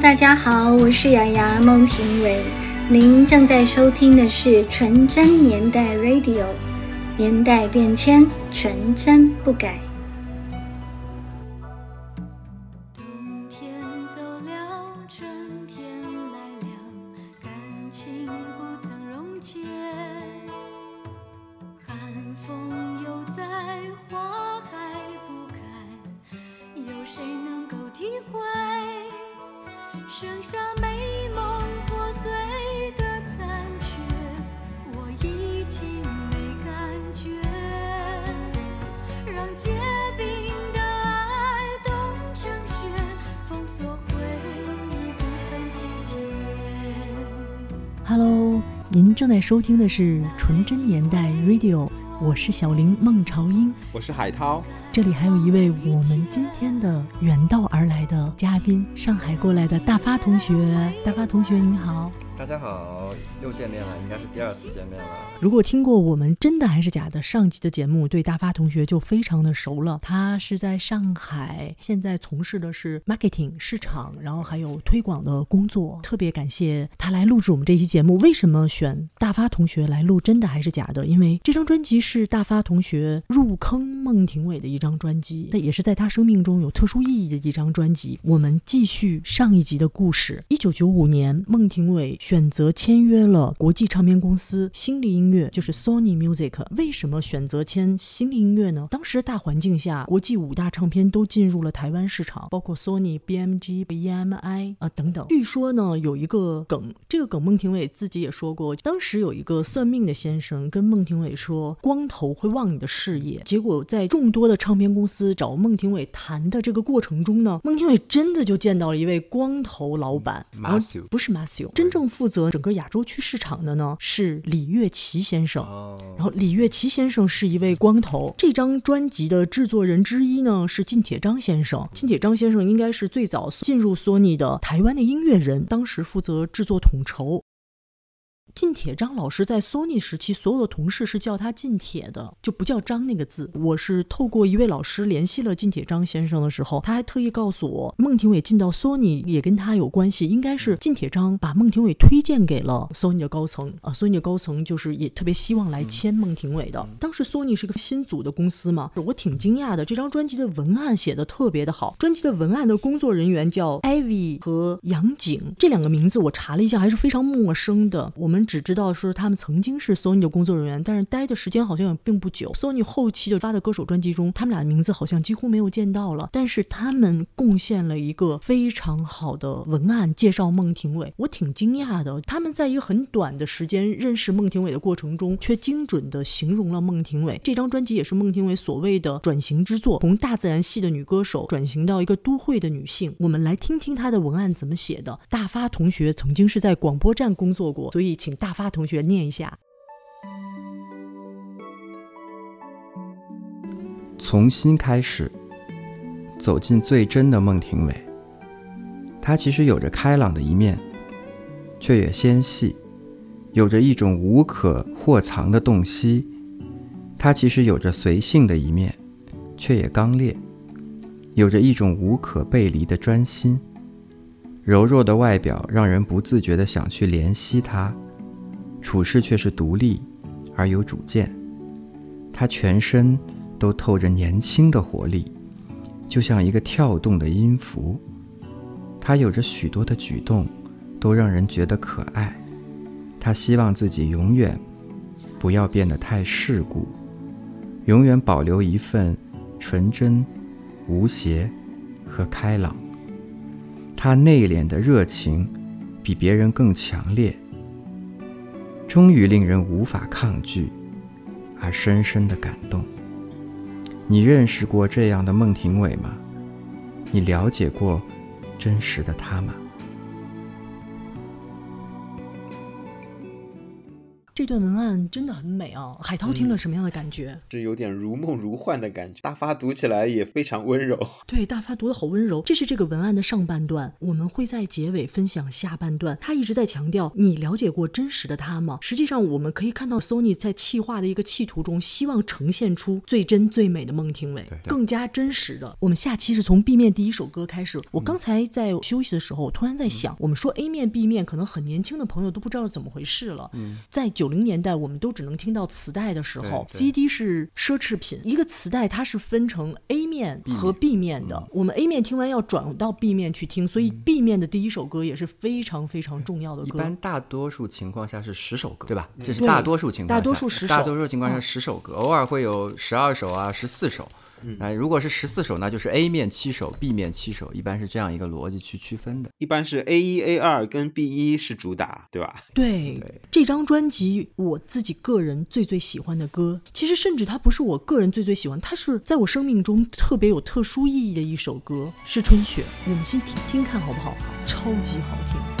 大家好，我是雅雅孟庭苇，您正在收听的是纯真年代 Radio，年代变迁，纯真不改。收听的是纯真年代 Radio，我是小林孟朝英，我是海涛，这里还有一位我们今天的远道而来的嘉宾，上海过来的大发同学，大发同学你好。大家好，又见面了，应该是第二次见面了。如果听过我们真的还是假的上集的节目，对大发同学就非常的熟了。他是在上海，现在从事的是 marketing 市场，然后还有推广的工作。特别感谢他来录制我们这期节目。为什么选大发同学来录真的还是假的？因为这张专辑是大发同学入坑孟庭苇的一张专辑，那也是在他生命中有特殊意义的一张专辑。我们继续上一集的故事。一九九五年，孟庭苇。选择签约了国际唱片公司新力音乐，就是 Sony Music。为什么选择签新力音乐呢？当时大环境下，国际五大唱片都进入了台湾市场，包括 Sony、BMG、EMI 啊等等。据说呢，有一个梗，这个梗孟庭苇自己也说过。当时有一个算命的先生跟孟庭苇说，光头会旺你的事业。结果在众多的唱片公司找孟庭苇谈的这个过程中呢，孟庭苇真的就见到了一位光头老板，不是 Matthew，真正。负责整个亚洲区市场的呢是李月琪先生，然后李月琪先生是一位光头。这张专辑的制作人之一呢是靳铁章先生，靳铁章先生应该是最早进入索尼的台湾的音乐人，当时负责制作统筹。靳铁章老师在 Sony 时期，所有的同事是叫他靳铁的，就不叫张那个字。我是透过一位老师联系了靳铁章先生的时候，他还特意告诉我，孟庭苇进到 Sony 也跟他有关系，应该是靳铁章把孟庭苇推荐给了 Sony 的高层啊。Sony 的高层就是也特别希望来签孟庭苇的。当时 Sony 是个新组的公司嘛，我挺惊讶的。这张专辑的文案写的特别的好，专辑的文案的工作人员叫 Ivy 和杨景，这两个名字我查了一下还是非常陌生的。我们。只知道说他们曾经是 Sony 的工作人员，但是待的时间好像也并不久。Sony 后期的发的歌手专辑中，他们俩的名字好像几乎没有见到了。但是他们贡献了一个非常好的文案介绍孟庭苇，我挺惊讶的。他们在一个很短的时间认识孟庭苇的过程中，却精准的形容了孟庭苇。这张专辑也是孟庭苇所谓的转型之作，从大自然系的女歌手转型到一个都会的女性。我们来听听她的文案怎么写的。大发同学曾经是在广播站工作过，所以请。大发同学念一下。从新开始，走进最真的孟庭苇。她其实有着开朗的一面，却也纤细，有着一种无可或藏的洞悉。她其实有着随性的一面，却也刚烈，有着一种无可背离的专心。柔弱的外表让人不自觉的想去怜惜她。处事却是独立而有主见，他全身都透着年轻的活力，就像一个跳动的音符。他有着许多的举动，都让人觉得可爱。他希望自己永远不要变得太世故，永远保留一份纯真、无邪和开朗。他内敛的热情比别人更强烈。终于令人无法抗拒，而深深的感动。你认识过这样的孟庭苇吗？你了解过真实的他吗？这这段文案真的很美啊！海涛听了什么样的感觉？是有点如梦如幻的感觉。大发读起来也非常温柔。对，大发读的好温柔。这是这个文案的上半段，我们会在结尾分享下半段。他一直在强调，你了解过真实的他吗？实际上，我们可以看到 Sony 在气化的一个企图中，希望呈现出最真最美的孟庭苇，更加真实的。我们下期是从 B 面第一首歌开始。我刚才在休息的时候，突然在想，我们说 A 面 B 面，可能很年轻的朋友都不知道怎么回事了。嗯，在九零年代，我们都只能听到磁带的时候，CD 是奢侈品。一个磁带它是分成 A 面和 B 面的，我们 A 面听完要转到 B 面去听，所以 B 面的第一首歌也是非常非常重要的歌。一般大多数情况下是十首歌，对吧？这是大多数情况下，大多数十首，大多数情况下十首歌，偶尔会有十二首啊，十四首。那如果是十四首，那就是 A 面七首，B 面七首，一般是这样一个逻辑去区分的。一般是 A 一、A 二跟 B 一是主打，对吧？对，这张专辑我自己个人最最喜欢的歌，其实甚至它不是我个人最最喜欢，它是在我生命中特别有特殊意义的一首歌，是《春雪》。我们先听听看好不好？超级好听。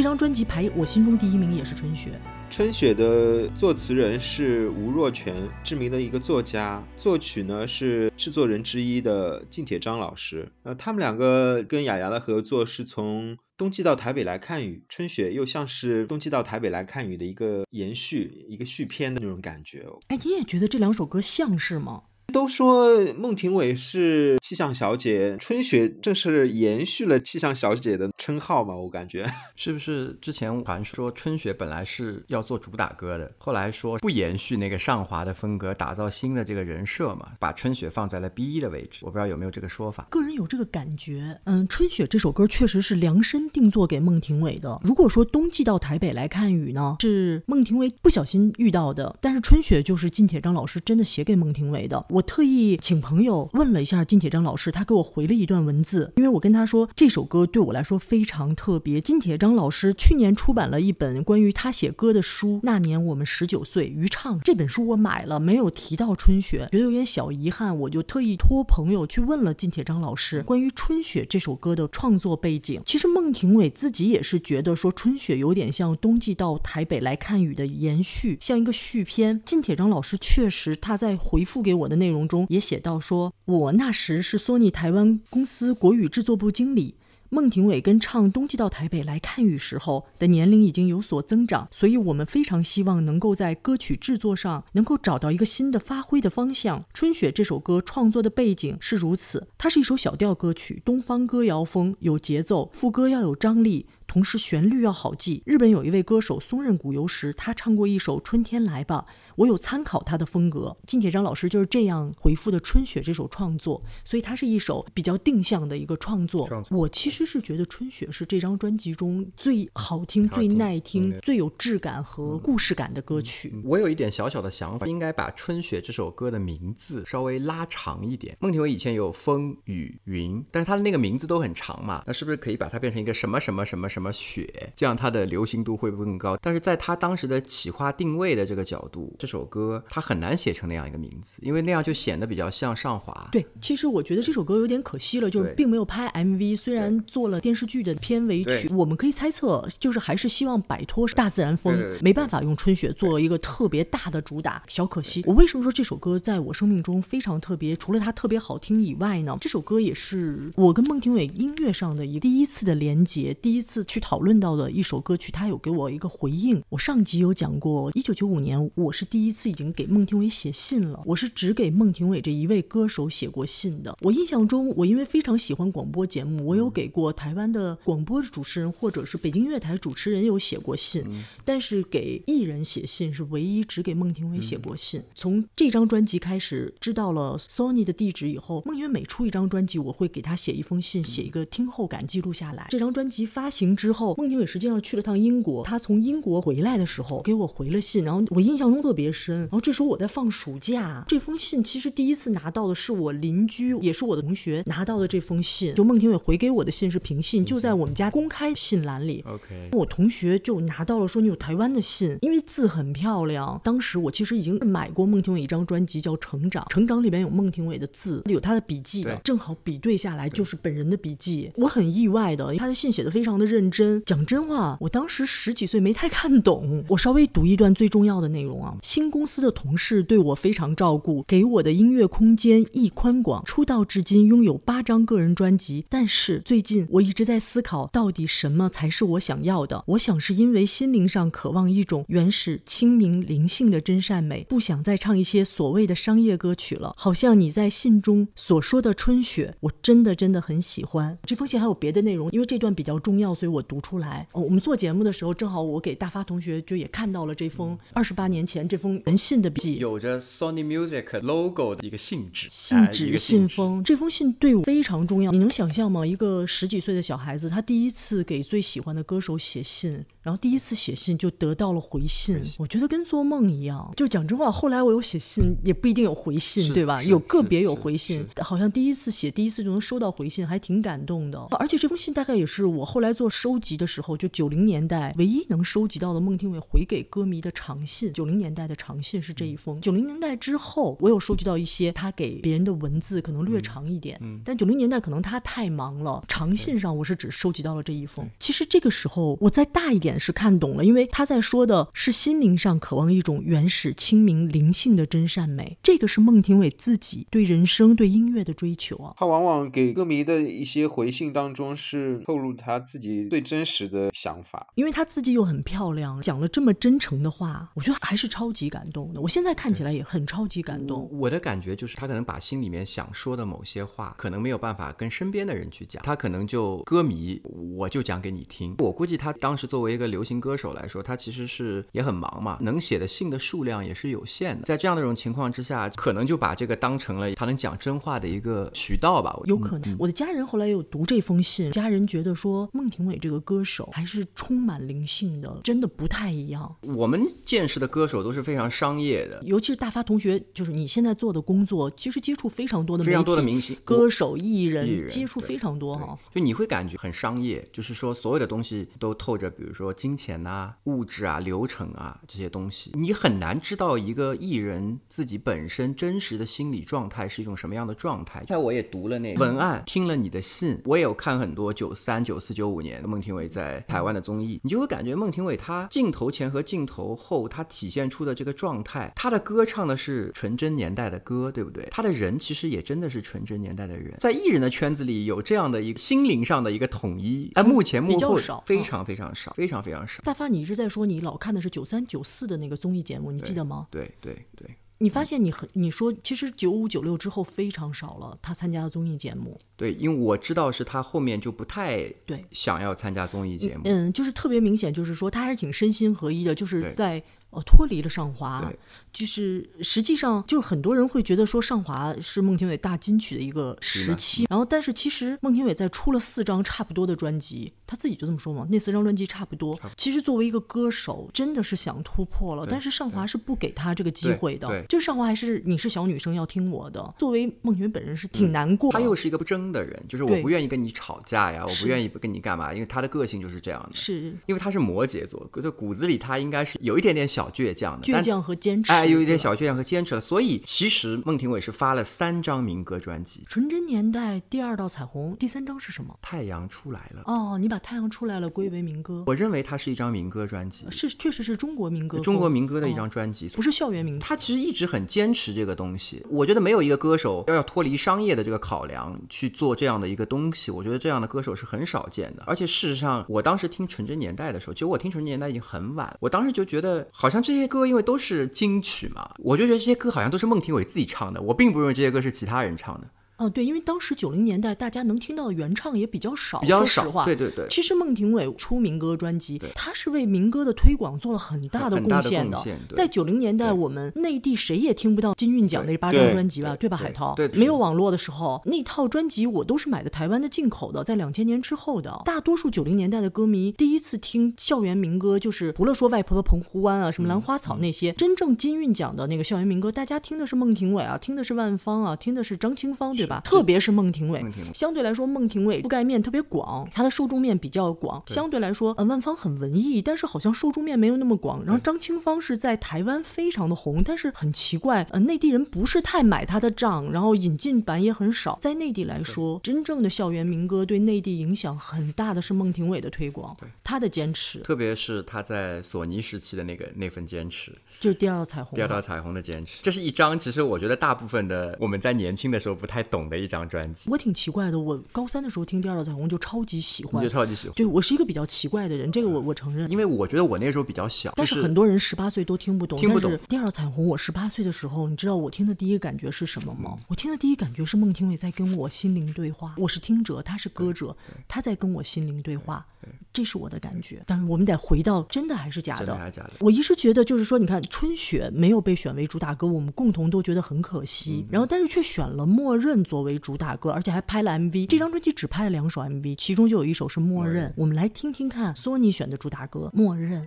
这张专辑排我心中第一名也是春雪。春雪的作词人是吴若权，知名的一个作家，作曲呢是制作人之一的靳铁章老师。呃，他们两个跟雅雅的合作是从冬季到台北来看雨，春雪又像是冬季到台北来看雨的一个延续，一个续篇的那种感觉。哎，你也觉得这两首歌像是吗？都说孟庭苇是气象小姐，春雪正是延续了气象小姐的称号嘛？我感觉 是不是之前传说春雪本来是要做主打歌的，后来说不延续那个上华的风格，打造新的这个人设嘛，把春雪放在了 B 一的位置。我不知道有没有这个说法，个人有这个感觉。嗯，春雪这首歌确实是量身定做给孟庭苇的。如果说冬季到台北来看雨呢，是孟庭苇不小心遇到的，但是春雪就是金铁章老师真的写给孟庭苇的。我。特意请朋友问了一下金铁章老师，他给我回了一段文字，因为我跟他说这首歌对我来说非常特别。金铁章老师去年出版了一本关于他写歌的书，《那年我们十九岁》，余唱这本书我买了，没有提到春雪，觉得有点小遗憾，我就特意托朋友去问了金铁章老师关于春雪这首歌的创作背景。其实孟庭苇自己也是觉得说春雪有点像冬季到台北来看雨的延续，像一个续篇。金铁章老师确实他在回复给我的。内容中也写到说，我那时是索尼台湾公司国语制作部经理。孟庭苇跟唱《冬季到台北来看雨》时候的年龄已经有所增长，所以我们非常希望能够在歌曲制作上能够找到一个新的发挥的方向。《春雪》这首歌创作的背景是如此，它是一首小调歌曲，东方歌谣风，有节奏，副歌要有张力。同时旋律要好记。日本有一位歌手松任谷由实，他唱过一首《春天来吧》，我有参考他的风格。金铁章老师就是这样回复的《春雪》这首创作，所以它是一首比较定向的一个创作。我其实是觉得《春雪》是这张专辑中最好听、最耐听、最有质感和故事感的歌曲。我有一点小小的想法，应该把《春雪》这首歌的名字稍微拉长一点。孟庭苇以前有风雨云，但是他的那个名字都很长嘛，那是不是可以把它变成一个什么什么什么什么？什么雪，这样它的流行度会不会更高？但是在他当时的企划定位的这个角度，这首歌他很难写成那样一个名字，因为那样就显得比较像上华。对，其实我觉得这首歌有点可惜了，就是并没有拍 MV，虽然做了电视剧的片尾曲，我们可以猜测，就是还是希望摆脱大自然风，没办法用春雪做一个特别大的主打，小可惜。我为什么说这首歌在我生命中非常特别？除了它特别好听以外呢？这首歌也是我跟孟庭苇音乐上的一第一次的连接，第一次。去讨论到的一首歌曲，他有给我一个回应。我上集有讲过，一九九五年我是第一次已经给孟庭苇写信了。我是只给孟庭苇这一位歌手写过信的。我印象中，我因为非常喜欢广播节目，我有给过台湾的广播主持人或者是北京乐台主持人有写过信，但是给艺人写信是唯一只给孟庭苇写过信。从这张专辑开始知道了 Sony 的地址以后，孟庭苇每出一张专辑，我会给他写一封信，写一个听后感记录下来。这张专辑发行。之后，孟庭苇实际上去了趟英国。他从英国回来的时候，给我回了信，然后我印象中特别深。然后这时候我在放暑假，这封信其实第一次拿到的是我邻居，也是我的同学拿到的这封信。就孟庭苇回给我的信是平信，就在我们家公开信栏里。OK，我同学就拿到了，说你有台湾的信，因为字很漂亮。当时我其实已经买过孟庭苇一张专辑，叫《成长》，《成长》里边有孟庭苇的字，有他的笔记的，正好比对下来就是本人的笔记。我很意外的，他的信写的非常的认。认真讲真话，我当时十几岁没太看懂。我稍微读一段最重要的内容啊。新公司的同事对我非常照顾，给我的音乐空间亦宽广。出道至今拥有八张个人专辑，但是最近我一直在思考，到底什么才是我想要的？我想是因为心灵上渴望一种原始、清明、灵性的真善美，不想再唱一些所谓的商业歌曲了。好像你在信中所说的春雪，我真的真的很喜欢。这封信还有别的内容，因为这段比较重要，所以我。读出来哦！我们做节目的时候，正好我给大发同学就也看到了这封二十八年前这封人信的笔记，有着 Sony Music logo 的一个信纸，信纸信封。这封信对我非常重要。你能想象吗？一个十几岁的小孩子，他第一次给最喜欢的歌手写信，然后第一次写信就得到了回信，我觉得跟做梦一样。就讲真话，后来我有写信，也不一定有回信，对吧？有个别有回信，好像第一次写，第一次就能收到回信，还挺感动的。而且这封信大概也是我后来做。收集的时候，就九零年代唯一能收集到的孟庭苇回给歌迷的长信，九零年代的长信是这一封。九零年代之后，我有收集到一些他给别人的文字，可能略长一点，嗯但九零年代可能他太忙了，长信上我是只收集到了这一封。其实这个时候我再大一点是看懂了，因为他在说的是心灵上渴望一种原始、清明、灵性的真善美，这个是孟庭苇自己对人生、对音乐的追求啊。他往往给歌迷的一些回信当中是透露他自己最真实的想法，因为她自己又很漂亮，讲了这么真诚的话，我觉得还是超级感动的。我现在看起来也很超级感动。我的感觉就是，他可能把心里面想说的某些话，可能没有办法跟身边的人去讲，他可能就歌迷，我就讲给你听。我估计他当时作为一个流行歌手来说，他其实是也很忙嘛，能写的信的数量也是有限的。在这样的一种情况之下，可能就把这个当成了他能讲真话的一个渠道吧。有可能，我的家人后来有读这封信，家人觉得说孟庭苇这个歌手还是充满灵性的，真的不太一样。我们见识的歌手都是非常商业的，尤其是大发同学，就是你现在做的工作，其实接触非常多的非常多的明星、歌手、艺人，接触非常多哈。就你会感觉很商业，就是说所有的东西都透着，比如说金钱啊、物质啊、流程啊这些东西，你很难知道一个艺人自己本身真实的心理状态是一种什么样的状态。在我也读了那文案，听了你的信，我也有看很多九三、九四、九五年的孟庭苇在台湾的综艺，你就会感觉孟庭苇她镜头前和镜头后，她体现出的这个状态，她的歌唱的是纯真年代的歌，对不对？她的人其实也真的是纯真年代的人，在艺人的圈子里有这样的一个心灵上的一个统一，哎，目前幕后少，非常非常少，非常非常少。大发，你一直在说你老看的是九三、九四的那个综艺节目，你记得吗？对对对。你发现你很你说其实九五九六之后非常少了，他参加的综艺节目。对，因为我知道是他后面就不太对想要参加综艺节目。嗯，就是特别明显，就是说他还是挺身心合一的，就是在。呃，脱离了上华，就是实际上就是很多人会觉得说上华是孟庭苇大金曲的一个时期，然后但是其实孟庭苇在出了四张差不多的专辑，他自己就这么说嘛，那四张专辑差不多。其实作为一个歌手，真的是想突破了，但是上华是不给他这个机会的。就上华还是你是小女生要听我的。作为孟庭苇本人是挺难过，他又是一个不争的人，就是我不愿意跟你吵架呀，我不愿意跟你干嘛，因为他的个性就是这样的。是因为他是摩羯座，就骨子里他应该是有一点点小。小倔强的，倔强和坚持，哎，有一点小倔强和坚持了。所以其实孟庭苇是发了三张民歌专辑，《纯真年代》第二道彩虹，第三张是什么？太阳出来了。哦，你把《太阳出来了》归为民歌？我认为它是一张民歌专辑，是确实是中国民歌，中国民歌的一张专辑，不是校园民歌。他其实一直很坚持这个东西。我觉得没有一个歌手要要脱离商业的这个考量去做这样的一个东西，我觉得这样的歌手是很少见的。而且事实上，我当时听《纯真年代》的时候，其实我听《纯真年代》已经很晚，我当时就觉得好像这些歌因为都是金曲嘛，我就觉得这些歌好像都是孟庭苇自己唱的，我并不认为这些歌是其他人唱的。哦，对，因为当时九零年代大家能听到的原唱也比较少，比较少。对对对。其实孟庭苇出民歌专辑，他是为民歌的推广做了很大的贡献的。在九零年代，我们内地谁也听不到金韵奖那八张专辑吧？对吧，海涛？对。没有网络的时候，那套专辑我都是买的台湾的进口的，在两千年之后的。大多数九零年代的歌迷第一次听校园民歌，就是除了说外婆的澎湖湾啊，什么兰花草那些，真正金韵奖的那个校园民歌，大家听的是孟庭苇啊，听的是万芳啊，听的是张清芳，对吧？特别是孟。孟庭苇相对来说，孟庭苇覆盖面特别广，她的受众面比较广。相对来说，呃，万芳很文艺，但是好像受众面没有那么广。然后张清芳是在台湾非常的红，但是很奇怪，呃，内地人不是太买她的账，然后引进版也很少。在内地来说，真正的校园民歌对内地影响很大的是孟庭苇的推广，她的坚持，特别是她在索尼时期的那个那份坚持，就第二道彩虹，第二道彩虹的坚持。这是一张其实我觉得大部分的我们在年轻的时候不太懂的一张专辑。我挺奇怪的，我高三的时候听《第二道彩虹》就超级喜欢，就超级喜欢。对我是一个比较奇怪的人，这个我我承认。因为我觉得我那时候比较小，但是很多人十八岁都听不懂。听不懂。第二道彩虹，我十八岁的时候，你知道我听的第一个感觉是什么吗？我听的第一感觉是孟庭苇在跟我心灵对话。我是听者，他是歌者，他在跟我心灵对话，这是我的感觉。但是我们得回到真的还是假的？真的还是假的？我一直觉得就是说，你看春雪没有被选为主打歌，我们共同都觉得很可惜。然后但是却选了默认作为主打歌，而且还拍了 MV。这张专辑只拍了两首 MV，其中就有一首是《默认》，我们来听听看索尼选的主打歌《默认》。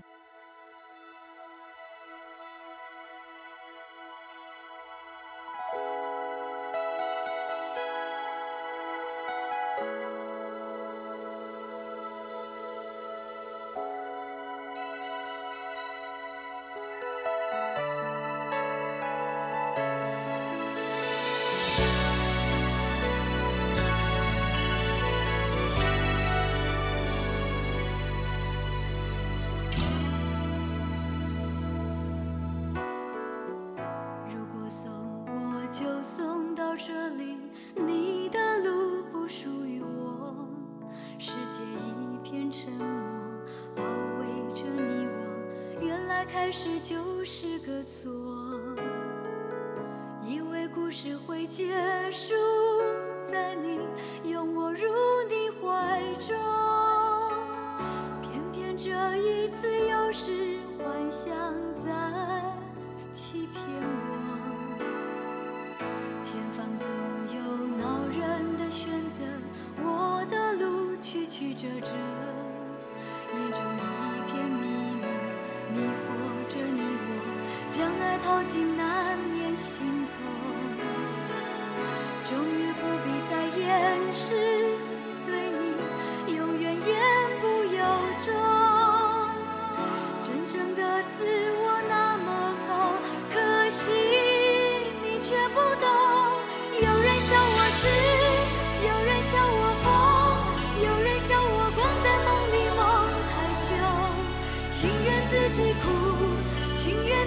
尽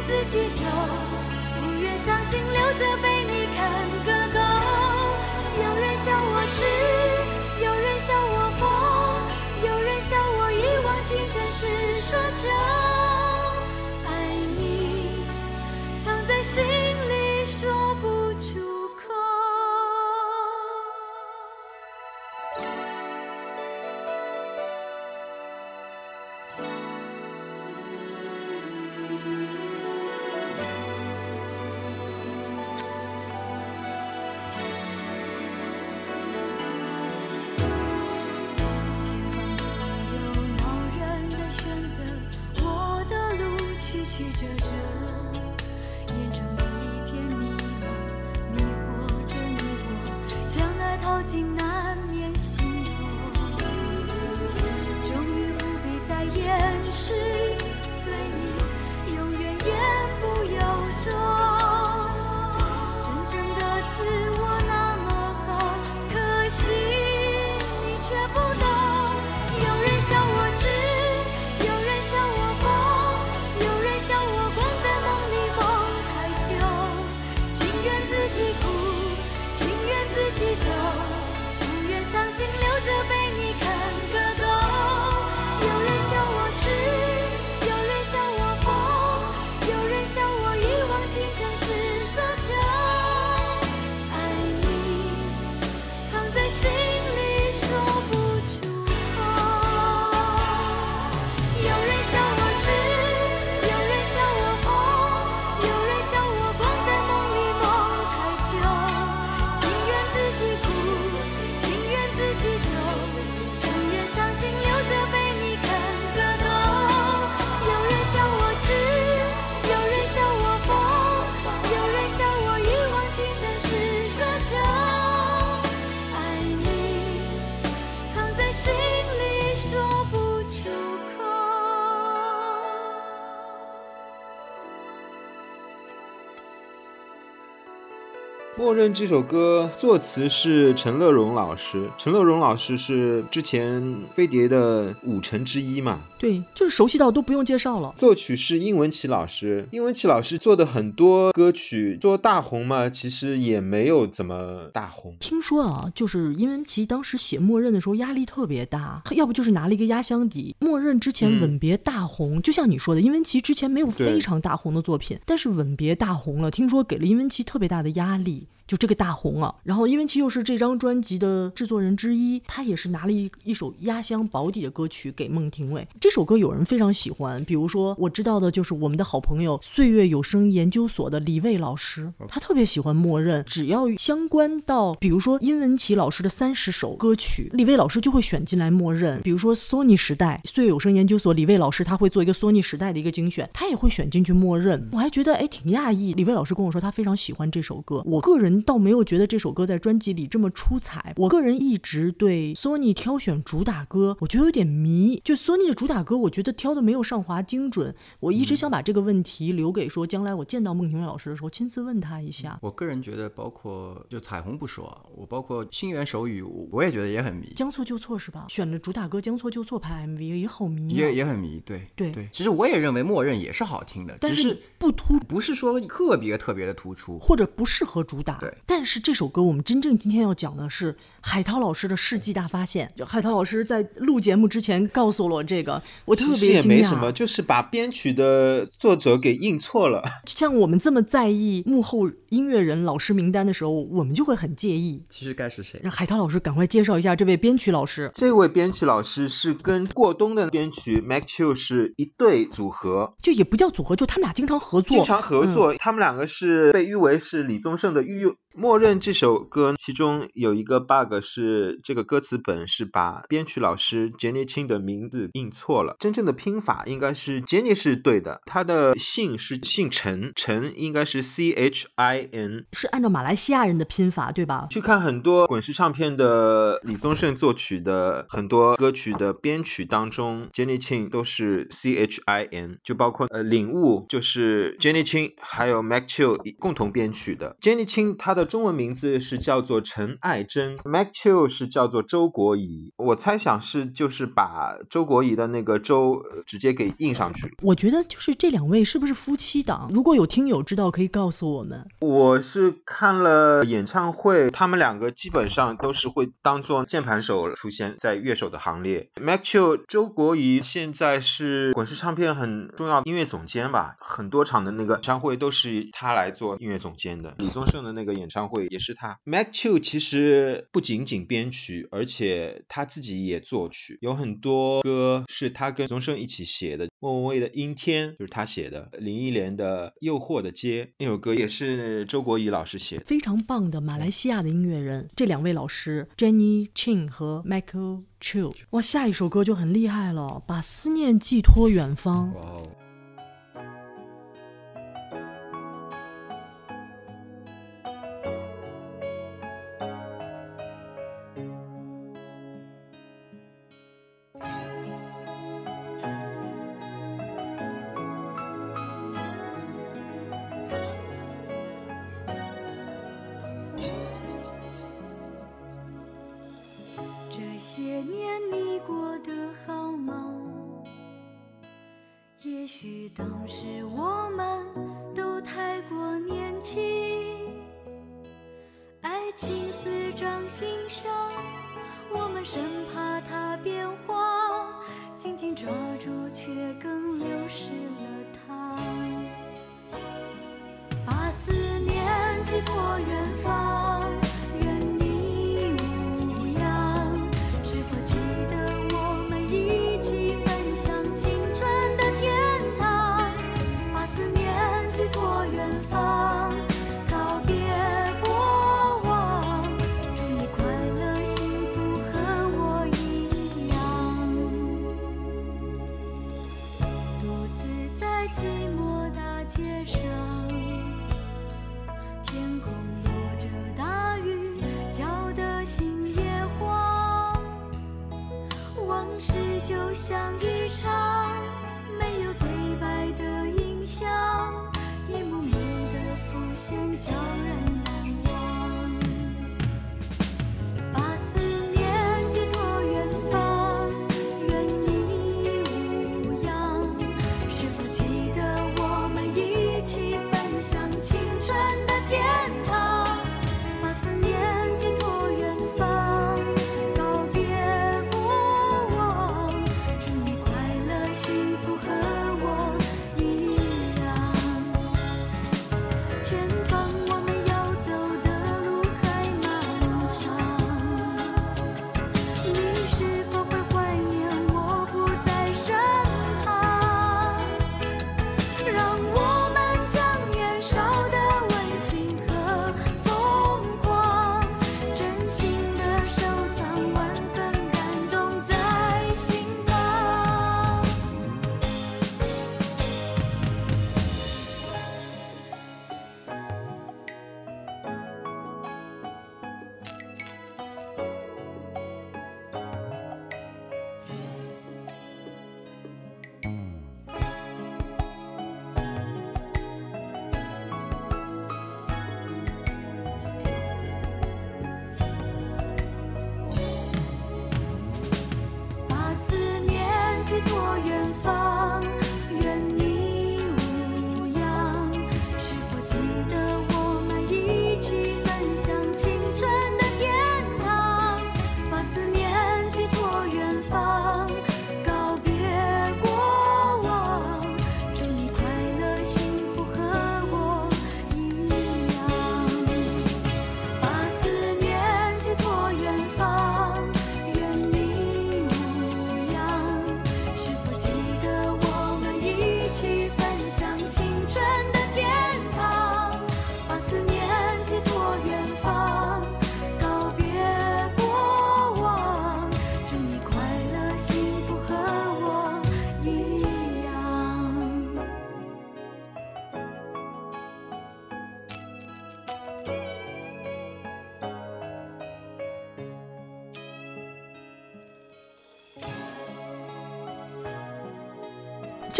自己走，不愿伤心留着被你看个够。有人笑我痴，有人笑我疯，有人笑我一往情深是奢求。默认这首歌作词是陈乐融老师，陈乐融老师是之前飞碟的五成之一嘛。对，就是熟悉到都不用介绍了。作曲是殷文琪老师，殷文琪老师做的很多歌曲说大红嘛，其实也没有怎么大红。听说啊，就是因文琪当时写《默认》的时候压力特别大，要不就是拿了一个压箱底。《默认》之前嗯《吻别》大红，就像你说的，殷文琪之前没有非常大红的作品，但是《吻别》大红了，听说给了殷文琪特别大的压力。就这个大红啊，然后殷文琪又是这张专辑的制作人之一，他也是拿了一一首压箱保底的歌曲给孟庭苇。这首歌有人非常喜欢，比如说我知道的就是我们的好朋友岁月有声研究所的李卫老师，他特别喜欢默认，只要相关到比如说殷文琪老师的三十首歌曲，李卫老师就会选进来默认。比如说 Sony 时代，岁月有声研究所李卫老师他会做一个 Sony 时代的一个精选，他也会选进去默认。我还觉得哎挺讶异，李卫老师跟我说他非常喜欢这首歌，我个人倒没有觉得这首歌在专辑里这么出彩。我个人一直对 Sony 挑选主打歌，我觉得有点迷。就 Sony 的主打歌，我觉得挑的没有上华精准。我一直想把这个问题留给说将来我见到孟庭苇老师的时候，亲自问他一下。我个人觉得，包括就彩虹不说，我包括星源手语，我我也觉得也很迷，将错就错是吧？选的主打歌《将错就错》拍 MV 也好迷、啊，也也很迷。对对对，其实我也认为默认也是好听的，但只是不突不是说特别特别的突出。或者不适合主打。但是这首歌我们真正今天要讲的是海涛老师的世纪大发现。就海涛老师在录节目之前告诉了我这个，我特其实也别惊讶。没什么，就是把编曲的作者给印错了。像我们这么在意幕后音乐人老师名单的时候，我们就会很介意。其实该是谁？让海涛老师赶快介绍一下这位编曲老师。这位编曲老师是跟过冬的编曲 Mac Chiu 是一对组合，就也不叫组合，就他们俩经常合作，经常合嗯作。他们两个是被誉为是李宗盛的御用。默认这首歌，其中有一个 bug 是这个歌词本是把编曲老师 Jenny Chin 的名字印错了，真正的拼法应该是 Jenny 是对的，她的姓是姓陈，陈应该是 C H I N。是按照马来西亚人的拼法，对吧？去看很多滚石唱片的李宗盛作曲的很多歌曲的编曲当中，Jenny Chin 都是 C H I N，就包括呃领悟就是 Jenny Chin 还有 Mac Chiu 共同编曲的。Jenny Chin 她的中文名字是叫做陈爱珍，Mac Chiu 是叫做周国仪。我猜想是就是把周国仪的那个周、呃直接给印上去了。我觉得就是这两位是不是夫妻档？如果有听友知道，可以告诉我们。我是看了演唱会，他们两个基本上都是会当做键盘手出现在乐手的行列。Mac Chiu 周国仪现在是滚石唱片很重要的音乐总监吧，很多场的那个演唱会都是他来做音乐总监的。李宗盛的那个演唱会也是他。Mac Chiu 其实不仅仅编曲，而且他自己也作曲，有很多歌是他跟宗盛一起写的。莫文蔚的《阴天》就是他写的，林忆莲的《诱惑的街》那首歌也是周国仪老师写的。非常棒的马来西亚的音乐人，这两位老师 Jenny Chin 和 Michael Chiu。哇，下一首歌就很厉害了，把思念寄托远方。哇哦！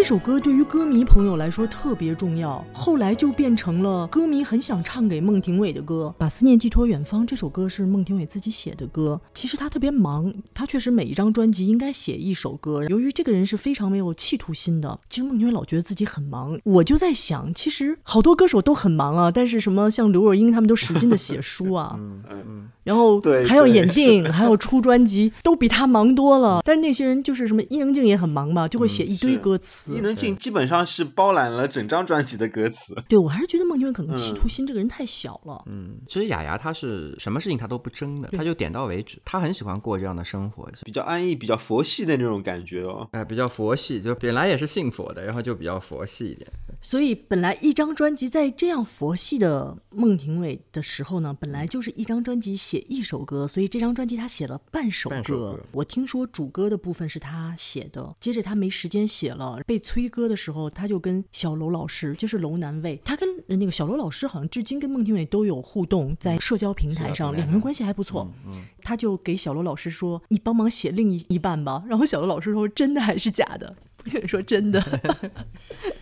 首歌对于歌迷朋友来说特别重要，后来就变成了歌迷很想唱给孟庭苇的歌。把思念寄托远方这首歌是孟庭苇自己写的歌。其实他特别忙，他确实每一张专辑应该写一首歌。由于这个人是非常没有企图心的，其实孟庭苇老觉得自己很忙。我就在想，其实好多歌手都很忙啊，但是什么像刘若英他们都使劲的写书啊，嗯嗯，然后对还要对演电影，还要出专辑，都比他忙多了。但是那些人就是什么伊能静也很忙嘛，就会写一堆歌词。伊能静基本上是包揽了整张专辑的歌词。对我还是觉得孟庭苇可能企嗯图心这个人太小了。嗯，其实雅雅她是什么事情她都不争的，她就点到为止。她很喜欢过这样的生活，比较安逸、比较佛系的那种感觉哦。哎、比较佛系，就本来也是信佛的，然后就比较佛系一点。所以本来一张专辑在这样佛系的孟庭苇的时候呢，本来就是一张专辑写一首歌，所以这张专辑他写了半首歌。首歌我听说主歌的部分是他写的，接着他没时间写了，被催歌的时候，他就跟小楼老师，就是楼南卫，他跟呃那个小楼老师好像至今跟孟庭苇都有互动，在社交平台上，两个人关系还不错。他就给小楼老师说：“你帮忙写另一一半吧。”然后小楼老师说：“真的还是假的？”孟庭苇说：“真的。”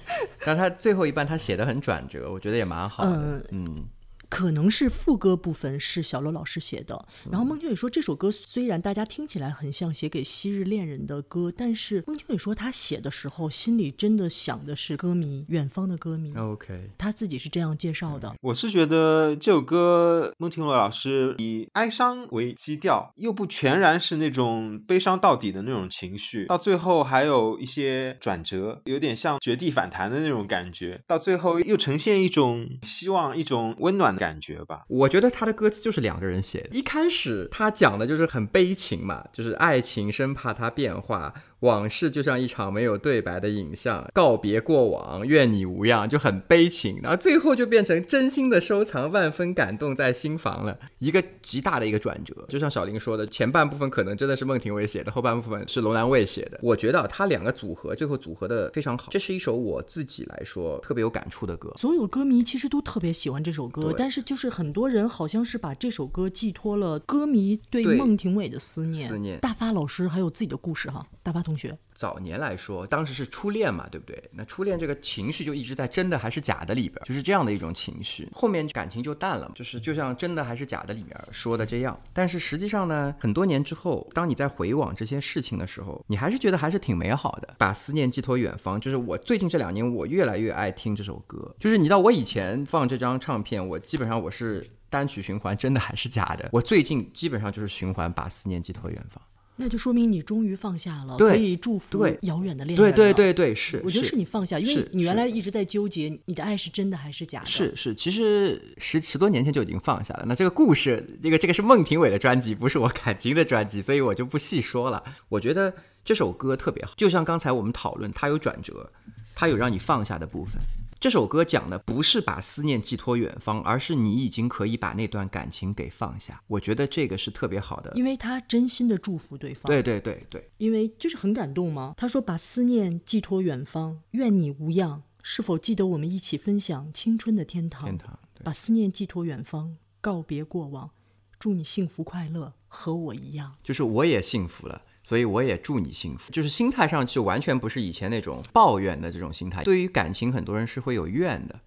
但他最后一半他写的很转折，我觉得也蛮好的。嗯，可能是副歌部分是小楼老师写的，嗯。然后孟庭苇说这首歌虽然大家听起来很像写给昔日恋人的歌，但是孟庭苇说他写的时候心里真的想的是歌迷，远方的歌迷。OK，他自己是这样介绍的，我是觉得这首歌孟庭苇老师以哀伤为基调，又不全然是那种悲伤到底的那种情绪，到最后还有一些转折，有点像绝地反弹的那种感觉，到最后又呈现一种希望、一种温暖的感觉吧。我觉得他的歌词就是两个人写的。一开始他讲的就是很悲情嘛，就是爱情生怕它变化，往事就像一场没有对白的影像，告别过往，愿你无恙，就很悲情。然后最后就变成真心的收藏，万分感动在心房了，一个极大的一个转折。就像小林说的，前半部分可能真的是孟庭苇写的，后半部分是楼兰卫写的。我觉得啊他两个组合最后组合的非常好，这是一首我自己来说特别有感触的歌。所有歌迷其实都特别喜欢这首歌对，但是就是很多人好像是把这首歌寄托了歌迷对对孟庭苇的思念。思念大发老师还有自己的故事哈，大发同学。早年来说，当时是初恋嘛，对不对？那初恋这个情绪就一直在真的还是假的里边，就是这样的一种情绪。后面感情就淡了，就是就像真的还是假的里面说的这样。但是实际上呢，很多年之后，当你在回望这些事情的时候，你还是觉得还是挺美好的。把思念寄托远方，就是我最近这两年我越来越爱听这首歌。就是你知道，我以前放这张唱片，我基本上我是单曲循环，真的还是假的。我最近基本上就是循环把思念寄托远方。那就说明你终于放下了，可以祝福遥远的恋人对对对对，是。我觉得是你放下，因为你原来一直在纠结你的爱是真的还是假的。是是，其实十十多年前就已经放下了。那这个故事，这个这个是孟庭苇的专辑，不是我感情的专辑，所以我就不细说了。我觉得这首歌特别好，就像刚才我们讨论，它有转折，它有让你放下的部分。这首歌讲的不是把思念寄托远方，而是你已经可以把那段感情给放下。我觉得这个是特别好的。因为他真心的祝福对方。对对对对，因为就是很感动嘛。他说：“把思念寄托远方，愿你无恙。是否记得我们一起分享青春的天堂？天堂把思念寄托远方，告别过往，祝你幸福快乐，和我一样。就是我也幸福了。所以我也祝你幸福，就是心态上就完全不是以前那种抱怨的这种心态。对于感情，很多人是会有怨的，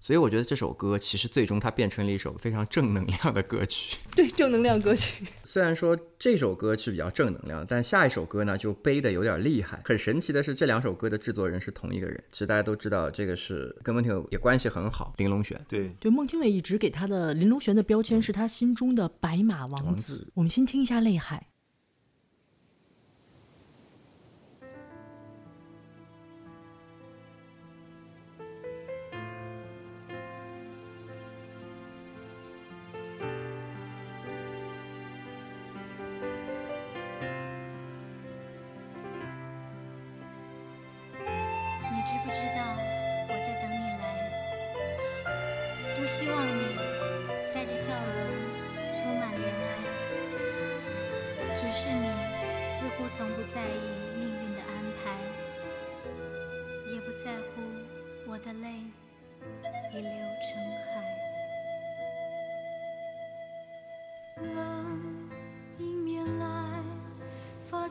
所以我觉得这首歌其实最终它变成了一首非常正能量的歌曲。对，正能量歌曲。虽然说这首歌是比较正能量，但下一首歌呢就悲的有点厉害。很神奇的是，这两首歌的制作人是同一个人。其实大家都知道，这个是跟孟庭苇也关系很好，林隆璇。对，对，孟庭苇一直给他的林隆璇的标签是他心中的白马王子。我们先听一下《泪海》。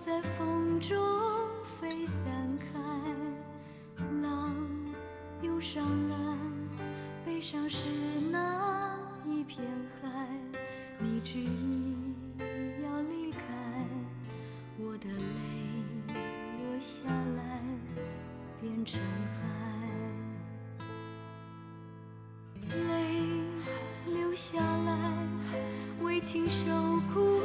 在风中飞散开。浪涌上岸，悲伤是那一片海，你执意要离开，我的泪落下来，变成海，泪流下来，为情受苦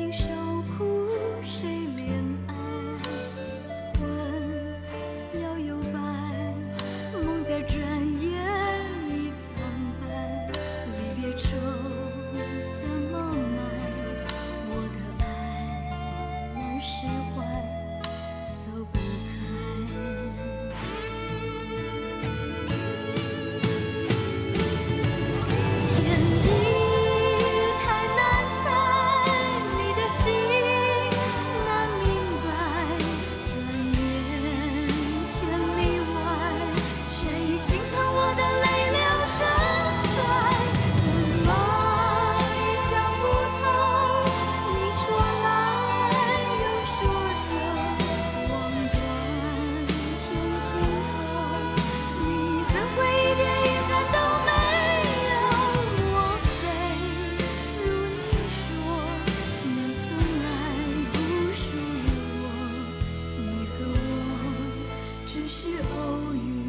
今生只是偶遇。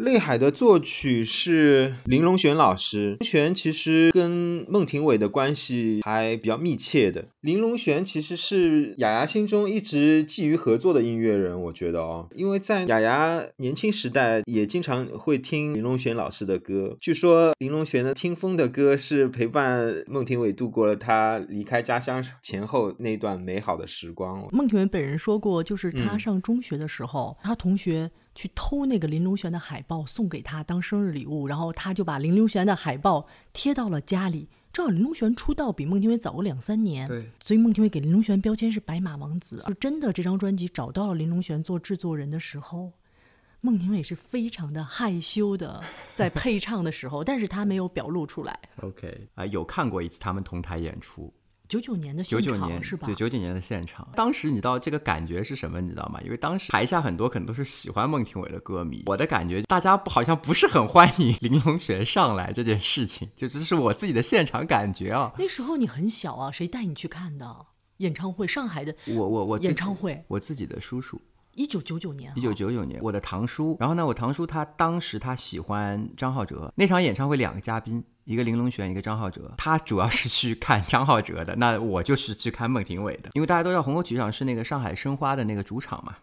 泪海》的作曲是林隆璇老师。林隆璇其实跟孟庭苇的关系还比较密切的。林隆璇其实是雅雅心中一直觊觎合作的音乐人，我觉得哦，因为在雅雅年轻时代也经常会听林隆璇老师的歌。据说林隆璇的《听风》的歌是陪伴孟庭苇度过了他离开家乡前后那段美好的时光。孟庭苇本人说过，就是他嗯上中学的时候，他同学去偷那个林隆璇的海报送给他当生日礼物，然后他就把林隆璇的海报贴到了家里。正好林隆璇出道比孟庭苇早个两三年，对，所以孟庭苇给林隆璇标签是白马王子。就真的这张专辑找到了林隆璇做制作人的时候，孟庭苇是非常的害羞的，在配唱的时候，但是他没有表露出来。OK 啊、有看过一次他们同台演出，九九年的现九九年场是吧？对，九九年的现场，当时你知道这个感觉是什么？你知道吗？因为当时台下很多可能都是喜欢孟庭苇的歌迷，我的感觉大家好像不是很欢迎 林隆璇上来这件事情，就这是我自己的现场感觉啊。那时候你很小啊，谁带你去看的演唱会？上海的我我我演唱会，我自己的叔叔，一九九九年啊，一九九九年，我的堂叔，然后呢，我堂叔他当时他喜欢张浩哲，那场演唱会两个嘉宾，一个玲珑璇，一个张浩哲。他主要是去看张浩哲的，那我就是去看孟庭苇的，因为大家都知道虹口体育场是那个上海申花的那个主场嘛。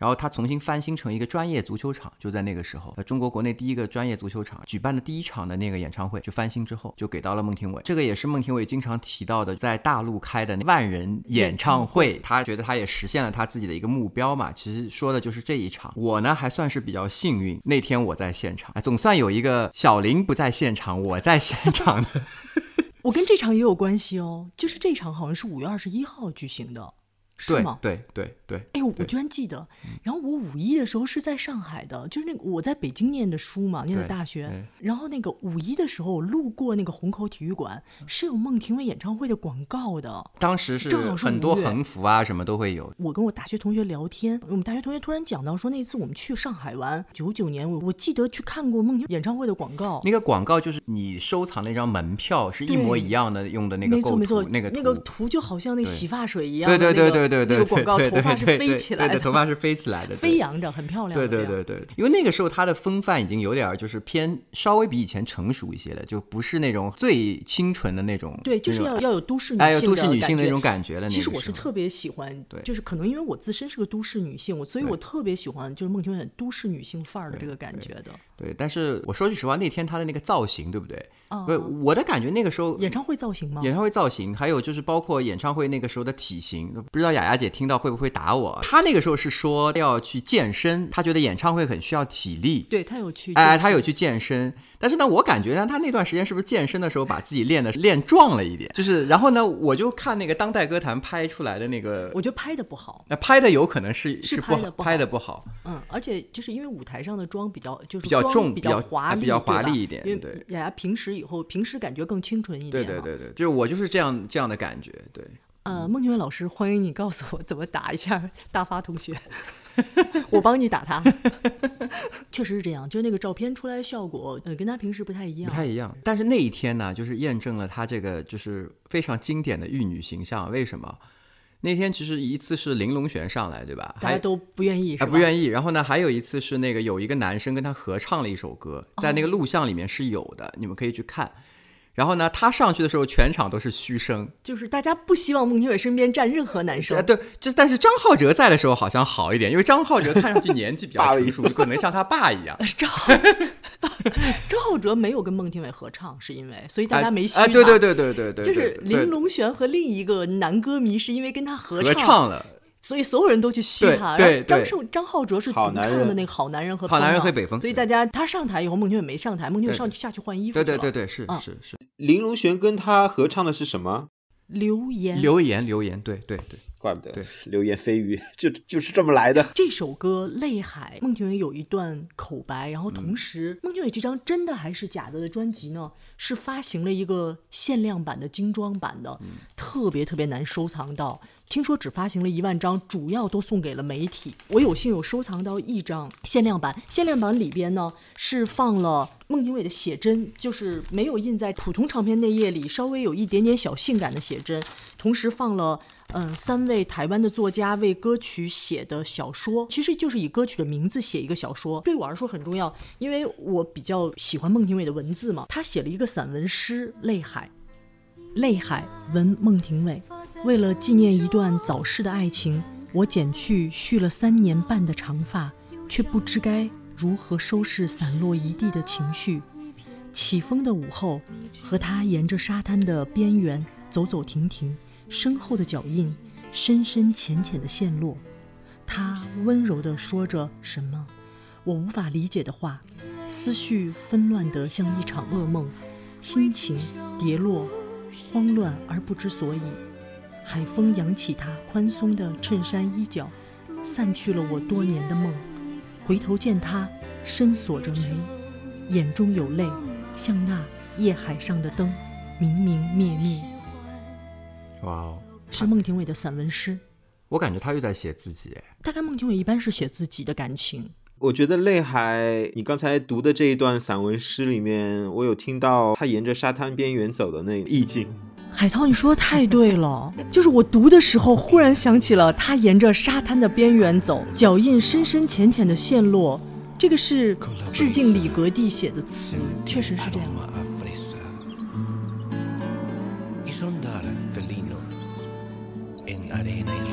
然后他重新翻新成一个专业足球场，就在那个时候，呃，中国国内第一个专业足球场举办的第一场的那个演唱会就翻新之后，就给到了孟庭苇。这个也是孟庭苇经常提到的，在大陆开的万人演唱会，他觉得他也实现了他自己的一个目标嘛。其实说的就是这一场。我呢还算是比较幸运，那天我在现场，总算有一个小林不在现场，我在现场的。我跟这场也有关系哦，就是这场好像是五月二十一号举行的。是吗？对对对。哎呦，我居然记得。然后我五一的时候是在上海的，就是那个我在北京念的书嘛，念的大学。然后那个五一的时候，我路过那个虹口体育馆，是有孟庭苇演唱会的广告的。当时是很多横幅啊，什么都会有。我跟我大学同学聊天，我们大学同学突然讲到说，那次我们去上海玩，九九年，我我记得去看过孟庭演唱会的广告。那个广告就是你收藏那张门票是一模一样的，用的那个构图，那个那个图就好像那洗发水一样。对对对对对对。那个广告头发是飞起来的，头发是飞起来的，飞扬着，很漂亮。对对对对，因为那个时候他的风范已经有点就是偏稍微比以前成熟一些了，就不是那种最清纯的那种。对，就是要要有都市女性，都市女性的那种感觉了。其实我是特别喜欢，对，就是可能因为我自身是个都市女性，我所以我特别喜欢就是孟庭苇都市女性范儿的这个感觉的。对，但是我说句实话，那天他的那个造型，对不对？不，我的感觉那个时候演唱会造型吗？演唱会造型，还有就是包括演唱会那个时候的体型，不知道雅雅姐听到会不会打我？她那个时候是说要去健身，她觉得演唱会很需要体力。对她有去，哎，她有去健身。但是呢，我感觉呢，他那段时间是不是健身的时候把自己练的练壮了一点？就是，然后呢，我就看那个当代歌坛拍出来的那个，我觉得拍的不好。那拍的有可能是是不好，拍的不好。嗯，而且就是因为舞台上的妆比较就是比较重，比较华丽，比较华丽一点。因为对，雅雅平时以后平时感觉更清纯一点。对对对对，就是我就是这样这样的感觉。对。呃，孟庭苇老师，欢迎你告诉我怎么打一下大发同学。我帮你打他，确实是这样，就是那个照片出来的效果，呃，跟他平时不太一样，不太一样。但是那一天呢，就是验证了他这个就是非常经典的玉女形象。为什么？那天其实一次是玲珑璇上来，对吧？大家都不愿意，是吧？不愿意。然后呢，还有一次是那个有一个男生跟他合唱了一首歌，在那个录像里面是有的，你们可以去看。然后呢，他上去的时候，全场都是嘘声，就是大家不希望孟庭苇身边站任何男生。对，就但是张浩哲在的时候好像好一点，因为张浩哲看上去年纪比较成熟，可能像他爸一样。张 张浩哲没有跟孟庭苇合唱，是因为所以大家没嘘他。对对对对对对，就是林隆璇和另一个男歌迷是因为跟他合唱了。所以所有人都去嘘他，对张胜张浩哲是独唱的那个好男人和好男人和北风，所以大家他上台以后，孟庭苇没上台，孟庭苇上去下去换衣服对对对对，是是是。林隆璇跟他合唱的是什么？流言。流言流言，对对对，怪不得。对，流言蜚语就就是这么来的。这首歌《泪海》，孟庭苇有一段口白，然后同时孟庭苇这张真的还是假的的专辑呢，是发行了一个限量版的精装版的，特别特别难收藏到。听说只发行了一万张，主要都送给了媒体。我有幸有收藏到一张限量版，限量版里边呢是放了孟庭苇的写真，就是没有印在普通唱片内页里，稍微有一点点小性感的写真。同时放了嗯三位台湾的作家为歌曲写的小说，其实就是以歌曲的名字写一个小说。对我来说很重要，因为我比较喜欢孟庭苇的文字嘛。他写了一个散文诗《泪海》，泪海文孟庭苇。为了纪念一段早逝的爱情，我剪去蓄了三年半的长发，却不知该如何收拾散落一地的情绪。起风的午后，和他沿着沙滩的边缘走走停停，身后的脚印，深深浅浅的陷落。他温柔地说着什么，我无法理解的话，思绪纷乱得像一场噩梦，心情跌落，慌乱而不知所以。海风扬起他宽松的衬衫衣角，散去了我多年的梦。回头见他深锁着眉，眼中有泪，像那夜海上的灯，明明灭灭。哇哦，是孟庭苇的散文诗。我感觉他又在写自己。大概孟庭苇一般是写自己的感情。我觉得《泪海》，你刚才读的这一段散文诗里面，我有听到他沿着沙滩边缘走的那意境。海涛，你说的太对了，就是我读的时候，忽然想起了他沿着沙滩的边缘走，脚印深深浅浅的陷落。这个是致敬李格弟写的词，确实是这样。Friday night.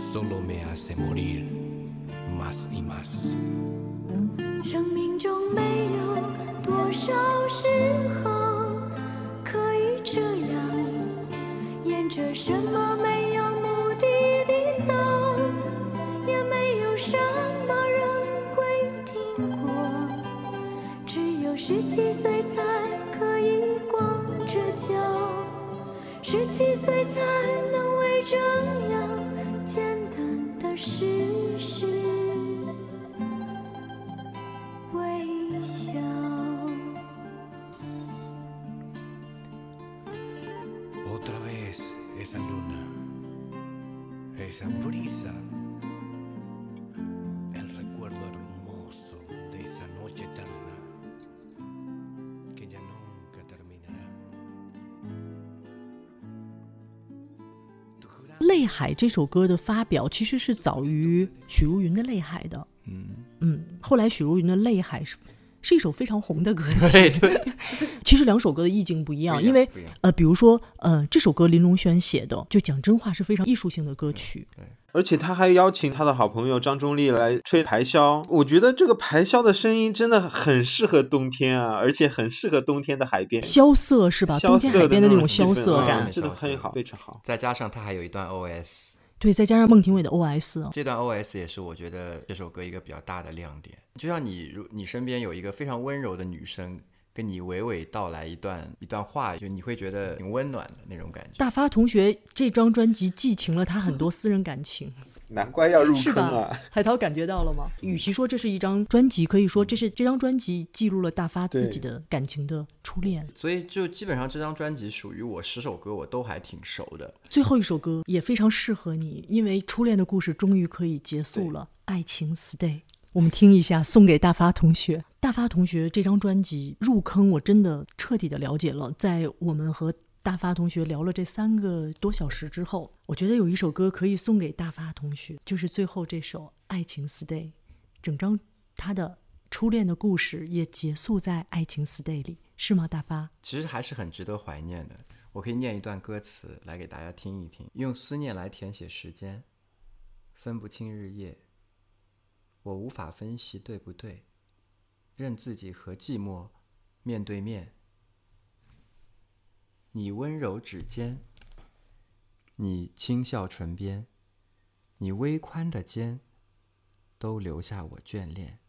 Solo me hace morir más y más. 生命中没有多少时候可以这样，沿着什么没有目的地走，也没有什么人会听过，只有十七岁才可以光着脚，十七岁才能为这样简单的事实。泪海》这首歌的发表其实是早于许茹芸的《泪海》的。嗯，嗯，后来许茹芸的《泪海》是是一首非常红的歌 曲。对对，其实两首歌的意境不一样，一样因为呃，比如说呃，这首歌林隆轩写的，就讲真话是非常艺术性的歌曲。而且他还邀请他的好朋友张中立来吹排箫，我觉得这个排箫的声音真的很适合冬天啊，而且很适合冬天的海边，萧瑟是吧？冬天海边的那种萧瑟感，嗯真的很好，非常好。再加上他还有一段 OS，对，再加上孟庭苇的 OS，这段 OS 也是我觉得这首歌一个比较大的亮点。就像你如你身边有一个非常温柔的女生，跟你娓娓道来一段一段话，就你会觉得挺温暖的那种感觉。大发同学这张专辑寄情了他很多私人感情，难怪要入是坑吧啊！？海涛感觉到了吗？与其说这是一张专辑，可以说这是这张专辑记录了大发自己的感情的初恋。所以就基本上这张专辑属于我十首歌我都还挺熟的。最后一首歌也非常适合你，因为初恋的故事终于可以结束了，爱情 stay。我们听一下，送给大发同学。大发同学这张专辑入坑，我真的彻底的了解了。在我们和大发同学聊了这三个多小时之后，我觉得有一首歌可以送给大发同学，就是最后这首《爱情 stay》。整张他的初恋的故事也结束在《爱情 stay》里，是吗？大发？其实还是很值得怀念的。我可以念一段歌词来给大家听一听，用思念来填写时间，分不清日夜。我无法分析对不对，任自己和寂寞面对面。你温柔指尖，你轻笑唇边，你微宽的肩，都留下我眷恋。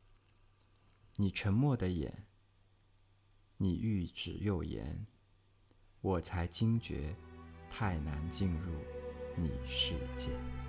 你沉默的眼，你欲止又言，我才惊觉太难进入你世界。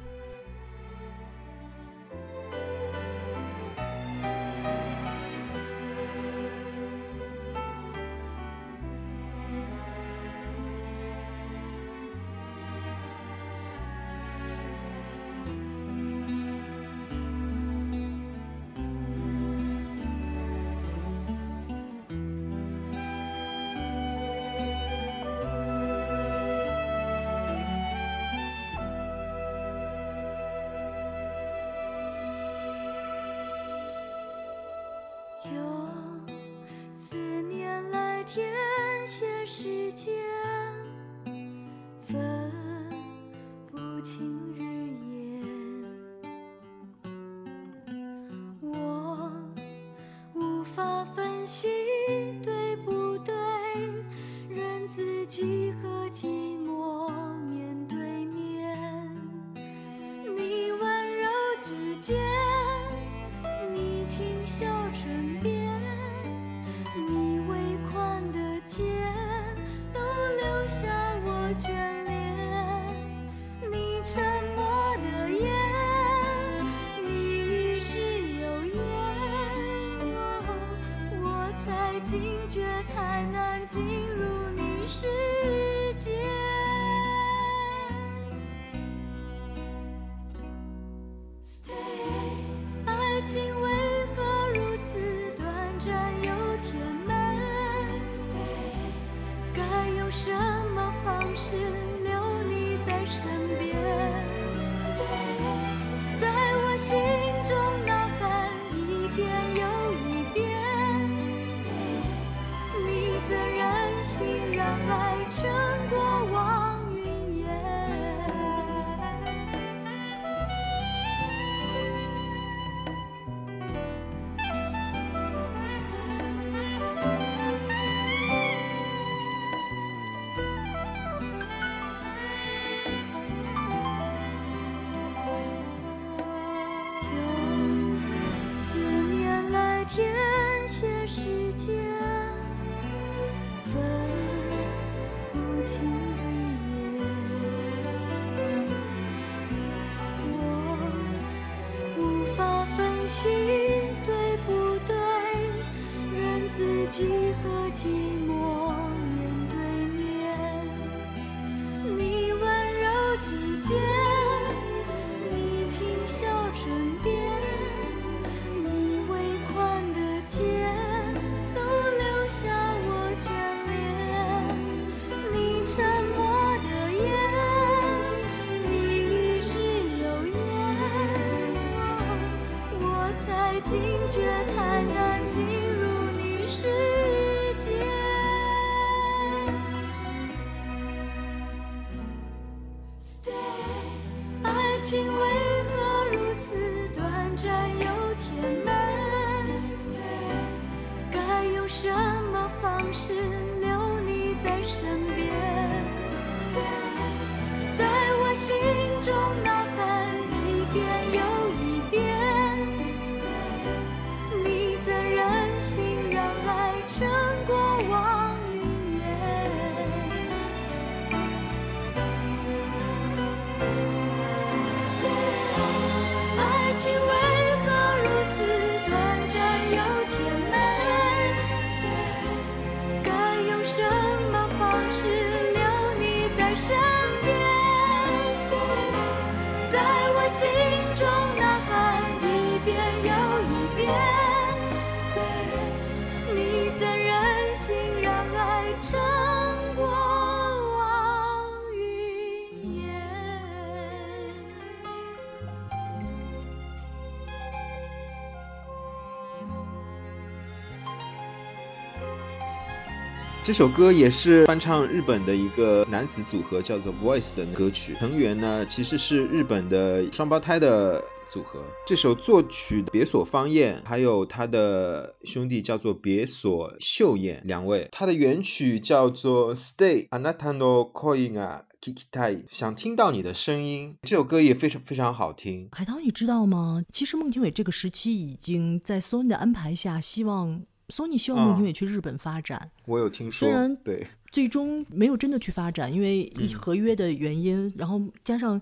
这首歌也是翻唱日本的一个男子组合叫做 Voice 的歌曲，成员呢其实是日本的双胞胎的组合。这首作曲的别所方彦，还有他的兄弟叫做别所秀彦两位，他的原曲叫做 Stay Anata no Koi ga Kikitai，想听到你的声音。这首歌也非常非常好听。海涛，你知道吗？其实孟庭苇这个时期已经在 Sony 的安排下，希望 Sony 希望孟庭苇去日本发展，我有听说虽然，对，最终没有真的去发展，因为合约的原因，然后加上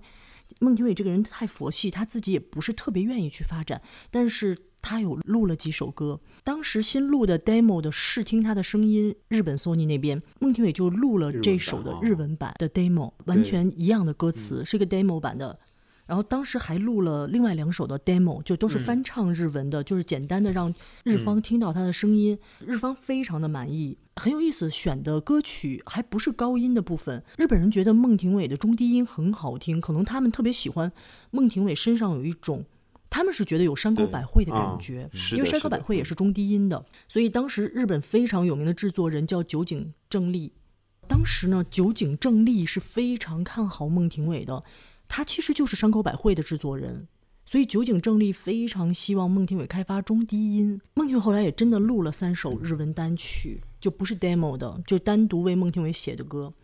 孟庭苇这个人太佛系，他自己也不是特别愿意去发展，但是他有录了几首歌。当时新录的 demo 的试听他的声音，日本 Sony 那边孟庭苇就录了这首的日文版的 demo，完全一样的歌词，是一个 demo 版的。然后当时还录了另外两首的 demo，就都是翻唱日文的，就是简单的让日方听到他的声音，日方非常的满意，很有意思。选的歌曲还不是高音的部分，日本人觉得孟庭苇的中低音很好听，可能他们特别喜欢孟庭苇身上有一种。他们是觉得有山口百惠的感觉，因为山口百惠也是中低音的，所以当时日本非常有名的制作人叫酒井正利。当时呢，酒井正利是非常看好孟庭苇的，他其实就是山口百惠的制作人，所以酒井正利非常希望孟庭苇开发中低音。孟庭苇后来也真的录了三首日文单曲，就不是 demo 的，就单独为孟庭苇写的歌，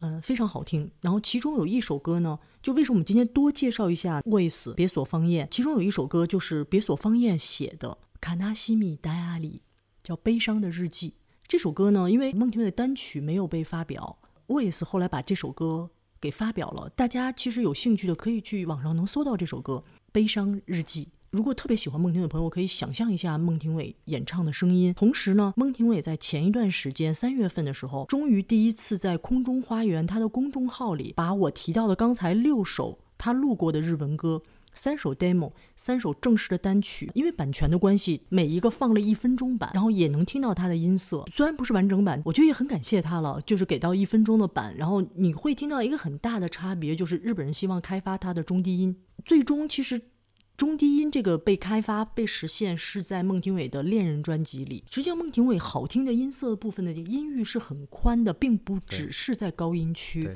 呃，非常好听。然后其中有一首歌呢，就为什么我们今天多介绍一下 Voice 别所方彦，其中有一首歌就是别所方彦写的，卡纳西米戴阿里叫《悲伤的日记》这首歌呢，因为孟庭苇的单曲没有被发表，Voice 后来把这首歌给发表了。大家其实有兴趣的可以去网上能搜到这首歌《悲伤日记》。如果特别喜欢孟庭苇的朋友，可以想象一下孟庭苇演唱的声音。同时呢，孟庭苇在前一段时间三月份的时候，终于第一次在空中花园他的公众号里，把我提到的刚才六首他录过的日文歌。三首 demo，三首正式的单曲，因为版权的关系，每一个放了一分钟版，然后也能听到它的音色。虽然不是完整版，我觉得也很感谢他了，就是给到一分钟的版，然后你会听到一个很大的差别，就是日本人希望开发它的中低音。最终其实中低音这个被开发被实现是在孟庭苇的《恋人》专辑里。实际上，孟庭苇好听的音色部分的音域是很宽的，并不只是在高音区。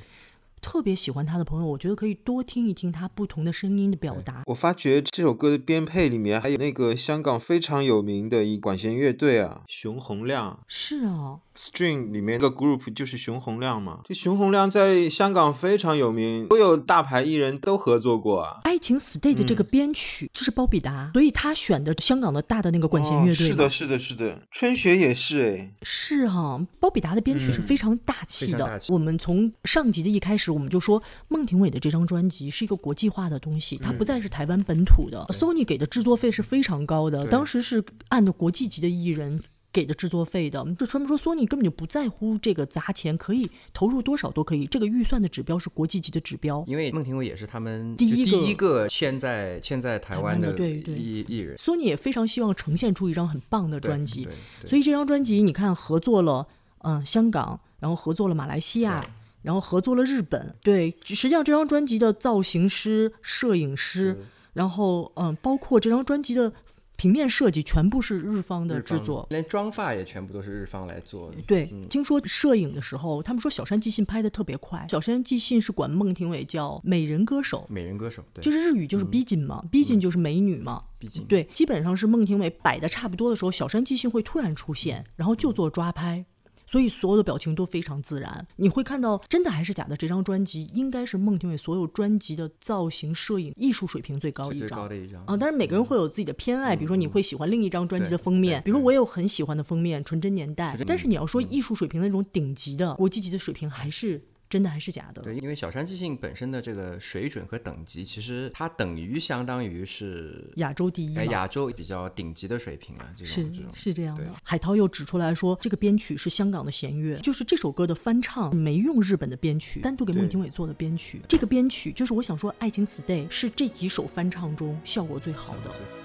特别喜欢他的朋友，我觉得可以多听一听他不同的声音的表达。我发觉这首歌的编配里面还有那个香港非常有名的一管弦乐队啊，熊洪亮。是啊。String 里面一个 group 就是熊洪亮嘛，这熊洪亮在香港非常有名，所有大牌艺人都合作过啊。爱情 Stay 的这个编曲就是包比达，所以他选的香港的大的那个管弦乐队。是的，是的，是的，春雪也是哎。是哈，包比达的编曲是非常大气的。我们从上集的一开始，我们就说孟庭苇的这张专辑是一个国际化的东西，它不再是台湾本土的。Sony 给的制作费是非常高的，当时是按照国际级的艺人。给的制作费的，就他们说索尼根本就不在乎这个砸钱，可以投入多少都可以。这个预算的指标是国际级的指标。因为孟庭苇也是他们第一个第一个签在签在台湾的对艺艺人。索尼也非常希望呈现出一张很棒的专辑，所以这张专辑你看合作了嗯香港，然后合作了马来西亚，然后合作了日本。对，实际上这张专辑的造型师、摄影师，然后嗯包括这张专辑的。平面设计全部是日方的制作，连妆发也全部都是日方来做。对，听说摄影的时候，他们说小山纪信拍的特别快。小山纪信是管孟庭苇叫美人歌手，美人歌手，对，就是日语就是逼近嘛，逼近就是美女嘛，逼近。对，基本上是孟庭苇摆的差不多的时候，小山纪信会突然出现，然后就做抓拍。所以所有的表情都非常自然，你会看到真的还是假的。这张专辑应该是孟庭苇所有专辑的造型、摄影、艺术水平最高一张啊！但是每个人会有自己的偏爱，比如说你会喜欢另一张专辑的封面，比如我有很喜欢的封面《纯真年代》，但是你要说艺术水平的那种顶级的国际级的水平，还是。真的还是假的？对，因为小山即兴本身的这个水准和等级，其实它等于相当于是亚洲第一，哎，亚洲比较顶级的水平了。这种这种是这样的。海涛又指出来说，这个编曲是香港的弦乐，就是这首歌的翻唱没用日本的编曲，单独给孟庭苇做的编曲。这个编曲就是我想说，《爱情 Stay》是这几首翻唱中效果最好的。茶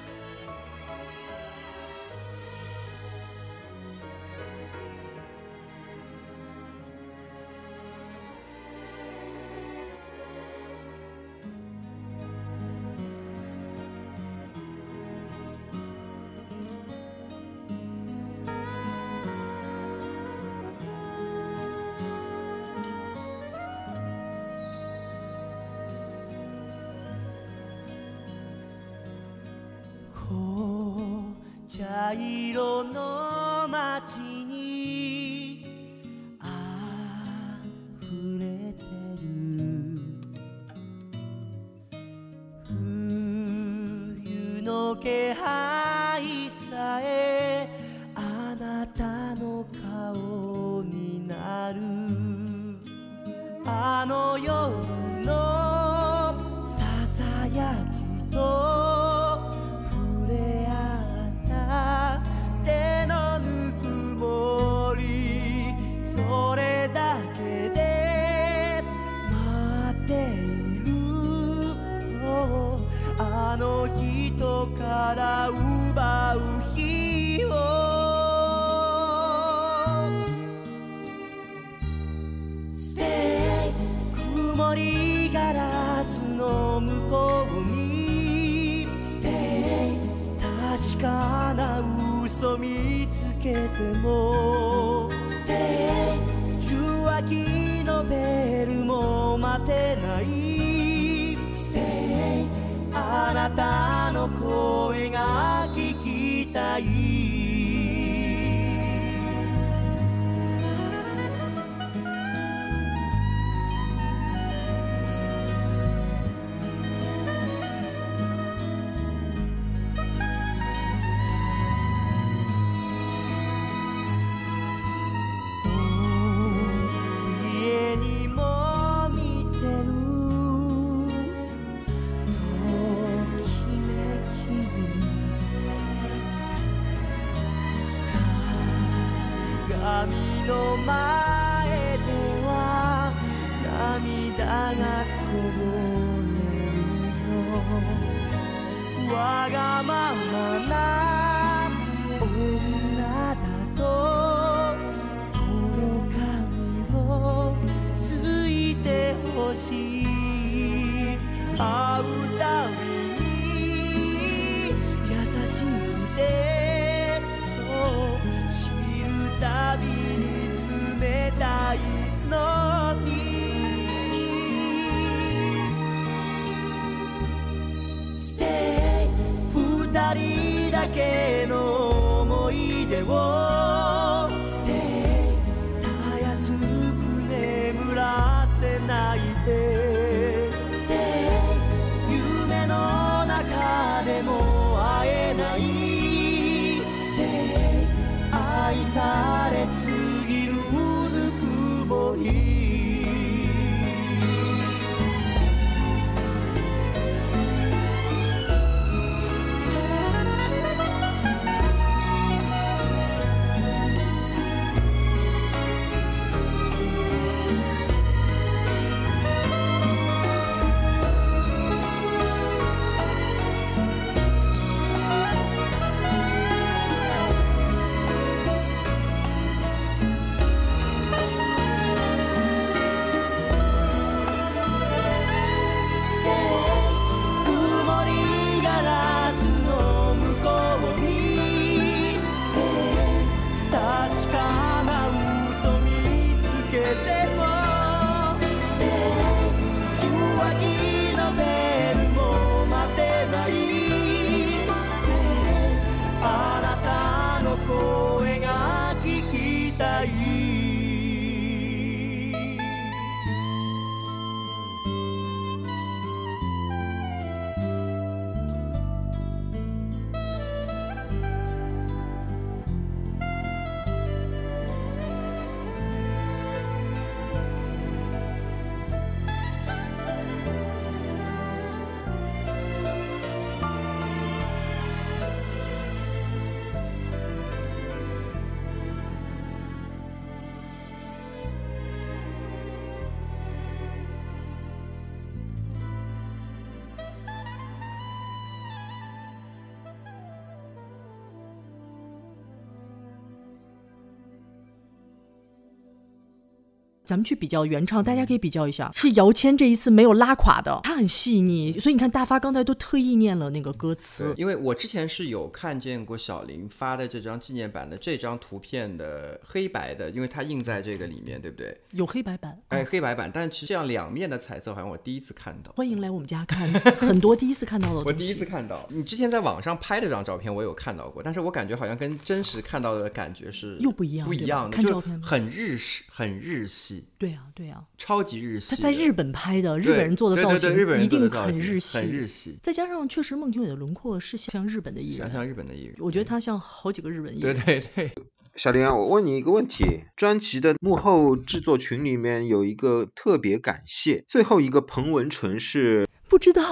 咱们去比较原唱，大家可以比较一下，是姚谦这一次没有拉垮的，他很细腻，所以你看大发刚才都特意念了那个歌词，因为我之前是有看见过小林发的这张纪念版的这张图片的黑白的，因为它印在这个里面，对不对？有黑白版。哎，黑白版，但其实这样两面的彩色好像我第一次看到。欢迎来我们家看，很多第一次看到的。我第一次看到，你之前在网上拍的这张照片我有看到过，但是我感觉好像跟真实看到的感觉是又不一样不一样看照片很日式，很日系，对啊、对啊、超级日系。他在日本拍的，日本人做的造型一定很日系，很日系再加上确实孟庭苇的轮廓是像日本的艺人，想象日本的艺人，我觉得他像好几个日本艺人。对对对，小林啊，我问你一个问题：专辑的幕后制作群里面有一个特别感谢，最后一个彭文纯是不知道，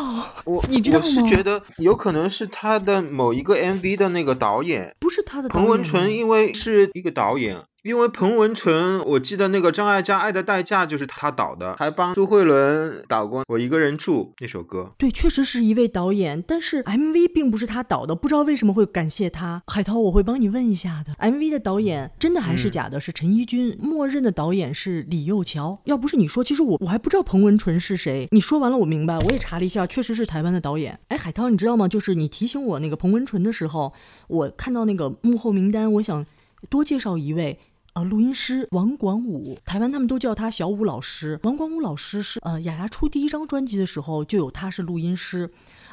我，你知道我是觉得有可能是他的某一个 MV 的那个导演不是他的导彭文纯，因为是一个导演。因为彭文淳，我记得那个张艾嘉《爱的代价》就是他导的，还帮苏慧伦导过《我一个人住》那首歌。对，确实是一位导演，但是 MV 并不是他导的，不知道为什么会感谢他。海涛，我会帮你问一下的。MV 的导演真的还是假的？是陈怡君，默认的导演是李幼乔。要不是你说，其实我我还不知道彭文淳是谁。你说完了，我明白，我也查了一下，确实是台湾的导演。哎，海涛，你知道吗？就是你提醒我那个彭文淳的时候，我看到那个幕后名单，我想多介绍一位。呃，录音师王广武，台湾他们都叫他小武老师。王广武老师是呃，雅雅出第一张专辑的时候就有他是录音师，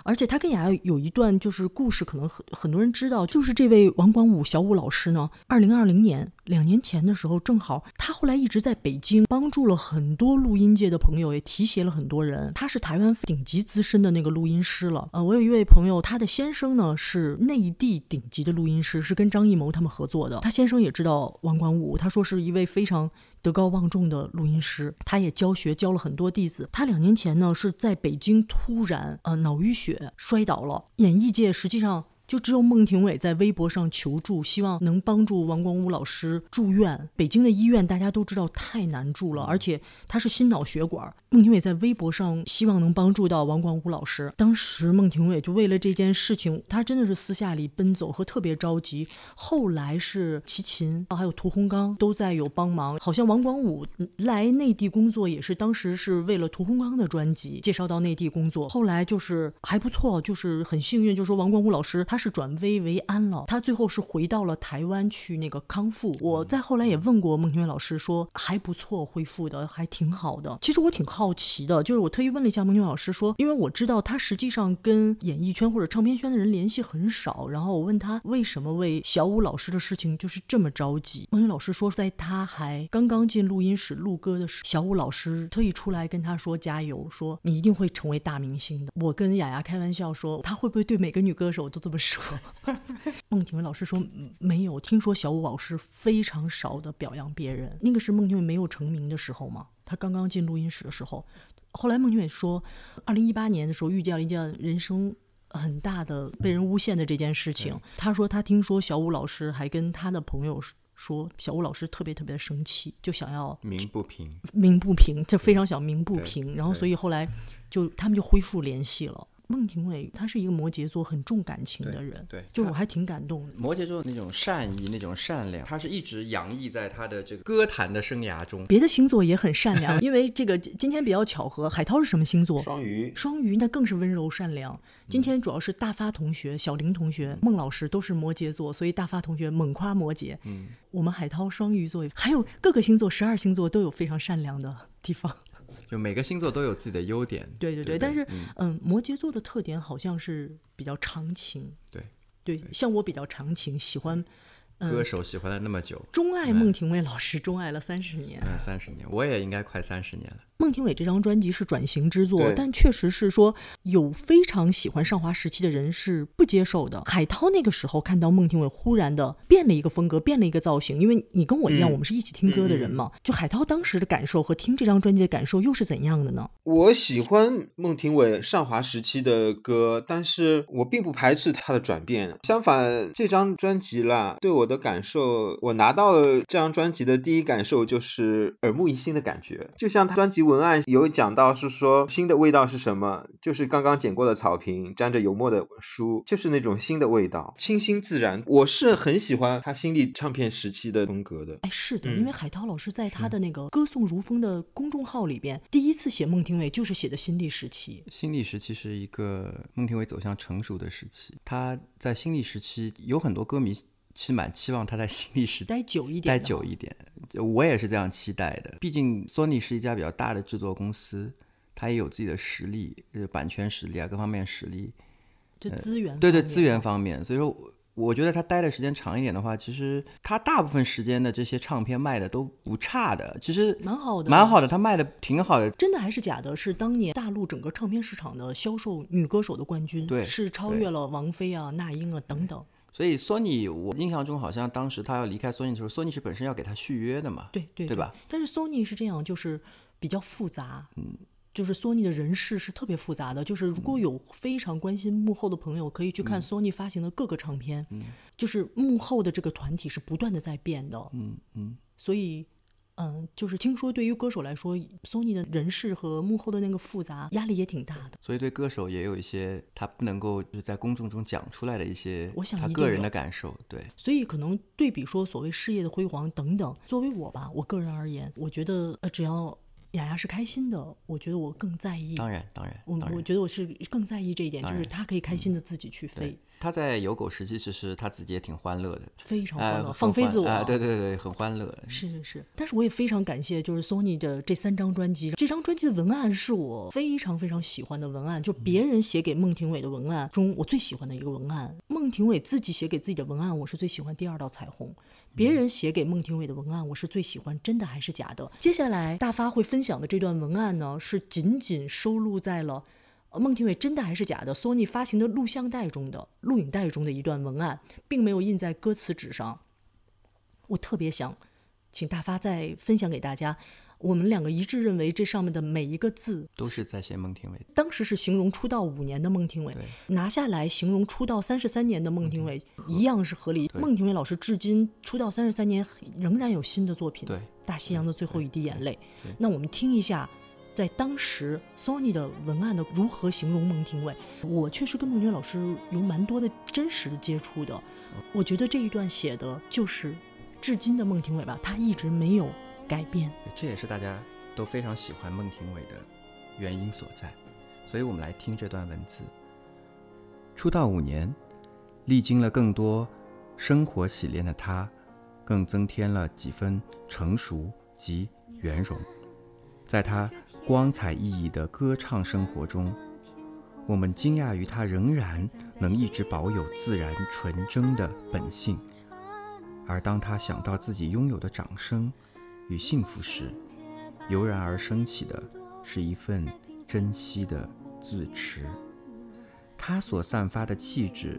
而且他跟雅雅有一段就是故事，可能很很多人知道，就是这位王广武小武老师呢，二零二零年两年前的时候，正好他后来一直在北京帮助了很多录音界的朋友，也提携了很多人。他是台湾顶级资深的那个录音师了。呃，我有一位朋友，他的先生呢是内地顶级的录音师，是跟张艺谋他们合作的。他先生也知道王广武，他说是一位非常。德高望重的录音师，他也教学教了很多弟子。他两年前呢是在北京突然呃脑淤血摔倒了，演艺界实际上。就只有孟庭苇在微博上求助，希望能帮助王光武老师住院。北京的医院大家都知道太难住了，而且他是心脑血管。孟庭苇在微博上希望能帮助到王光武老师。当时孟庭苇就为了这件事情，他真的是私下里奔走和特别着急。后来是齐秦啊还有屠洪刚都在有帮忙，好像王光武来内地工作也是当时是为了屠洪刚的专辑介绍到内地工作。后来就是还不错，就是很幸运，就说王光武老师他。是转危为安了，他最后是回到了台湾去那个康复。我在后来也问过孟庭苇老师，说还不错，恢复的还挺好的。其实我挺好奇的，就是我特意问了一下孟庭苇老师，说因为我知道他实际上跟演艺圈或者唱片圈的人联系很少，然后我问他为什么为小武老师的事情就是这么着急。孟庭苇老师说，在他还刚刚进录音室录歌的时候，小武老师特意出来跟他说加油，说你一定会成为大明星的。我跟雅雅开玩笑说，他会不会对每个女歌手都这么说？说，孟庭苇老师说没有听说小武老师非常少的表扬别人，那个是孟庭苇没有成名的时候嘛，他刚刚进录音室的时候。后来孟庭苇说，二零一八年的时候遇见了一件人生很大的被人诬陷的这件事情。他说他听说小武老师还跟他的朋友说，小武老师特别特别的生气，就想要鸣不平，鸣不平，就非常想鸣不平。然后所以后来就他们就恢复联系了。孟庭苇，他是一个摩羯座，很重感情的人，对，就我还挺感动的。摩羯座那种善意、那种善良，他是一直洋溢在他的这个歌坛的生涯中。别的星座也很善良，因为这个今天比较巧合，海涛是什么星座？双鱼。双鱼那更是温柔善良。今天主要是大发同学、小林同学、孟老师都是摩羯座，所以大发同学猛夸摩羯。嗯，我们海涛双鱼座，还有各个星座，十二星座都有非常善良的地方。就每个星座都有自己的优点，对对对，但是嗯，摩羯座的特点好像是比较长情，对对，像我比较长情，喜欢。歌手喜欢了那么久，钟爱孟庭苇老师，钟爱了三十年。嗯，三十年，我也应该快三十年了。孟庭苇这张专辑是转型之作，但确实是说有非常喜欢上华时期的人是不接受的。海涛那个时候看到孟庭苇忽然的变了一个风格，变了一个造型，因为你跟我一样，我们是一起听歌的人嘛。就海涛当时的感受和听这张专辑的感受又是怎样的呢？我喜欢孟庭苇上华时期的歌，但是我并不排斥她的转变。相反，这张专辑啦，对我的感受，我拿到了这张专辑的第一感受就是耳目一新的感觉。就像他专辑文案有讲到，是说新的味道是什么？就是刚刚剪过的草坪，沾着油墨的书，就是那种新的味道，清新自然。我是很喜欢他新力唱片时期的风格的。哎，是的，因为海涛老师在他的那个歌颂如风的公众号里边，第一次写孟庭苇就是写的新力时期。新力时期是一个孟庭苇走向成熟的时期，他在新力时期有很多歌迷。其实蛮期望他在新力时待久一点，待久一点。我也是这样期待的。毕竟索尼是一家比较大的制作公司，它也有自己的实力，呃，版权实力啊，各方面实力。就资源，对对，资源方面。所以说，我觉得他待的时间长一点的话，其实他大部分时间的这些唱片卖的都不差的，其实蛮好的，蛮好的，他卖的挺好的。真的还是假的？是当年大陆整个唱片市场的销售女歌手的冠军，对，是超越了王菲啊、那英啊等等。所以索尼，我印象中好像当时他要离开索尼的时候，索尼是本身要给他续约的嘛？对对对吧？但是索尼是这样，就是比较复杂，嗯，就是索尼的人事是特别复杂的。就是如果有非常关心幕后的朋友，可以去看索尼发行的各个唱片，嗯，就是幕后的这个团体是不断的在变的，嗯嗯，所以。嗯，就是听说对于歌手来说，Sony 的人事和幕后的那个复杂，压力也挺大的。所以对歌手也有一些他不能够就是在公众中讲出来的一些，我想他个人的感受。对，所以可能对比说所谓事业的辉煌等等，作为我吧，我个人而言，我觉得呃，只要雅雅是开心的，我觉得我更在意。当然，当然，我我觉得我是更在意这一点，就是他可以开心的自己去飞。他在有狗时期，其实他自己也挺欢乐的，非常欢乐，放飞自我，对对对，很欢乐。是是是，但是我也非常感谢，就是 Sony 的这三张专辑，这张专辑的文案是我非常非常喜欢的文案，就别人写给孟庭苇的文案中，我最喜欢的一个文案。孟庭苇自己写给自己的文案，我是最喜欢第二道彩虹。别人写给孟庭苇的文案，我是最喜欢真的还是假的。接下来大发会分享的这段文案呢，是仅仅收录在了。孟庭苇真的还是假的？Sony 发行的录像带中的录影带中的一段文案，并没有印在歌词纸上。我特别想请大发再分享给大家，我们两个一致认为这上面的每一个字，都是在写孟庭苇。当时是形容出道五年的孟庭苇，拿下来形容出道三十三年的孟庭苇一样是合理。对孟庭苇老师至今出道三十三年，仍然有新的作品。对大西洋的最后一滴眼泪。那我们听一下，在当时 Sony 的文案的如何形容孟庭苇。我确实跟孟庭苇老师有蛮多的真实的接触的，我觉得这一段写的就是至今的孟庭苇吧，她一直没有改变。这也是大家都非常喜欢孟庭苇的原因所在。所以我们来听这段文字。出道五年，历经了更多生活洗练的他，更增添了几分成熟及圆融。在他光彩熠熠的歌唱生活中，我们惊讶于他仍然能一直保有自然纯真的本性。而当他想到自己拥有的掌声与幸福时，油然而升起的是一份珍惜的自持。她所散发的气质，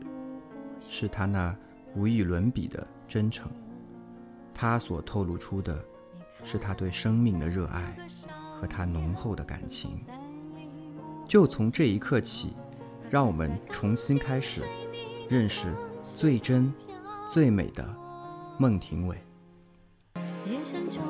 是她那无与伦比的真诚；她所透露出的，是她对生命的热爱和她浓厚的感情。就从这一刻起，让我们重新开始认识最真、最美的孟庭苇。眼神中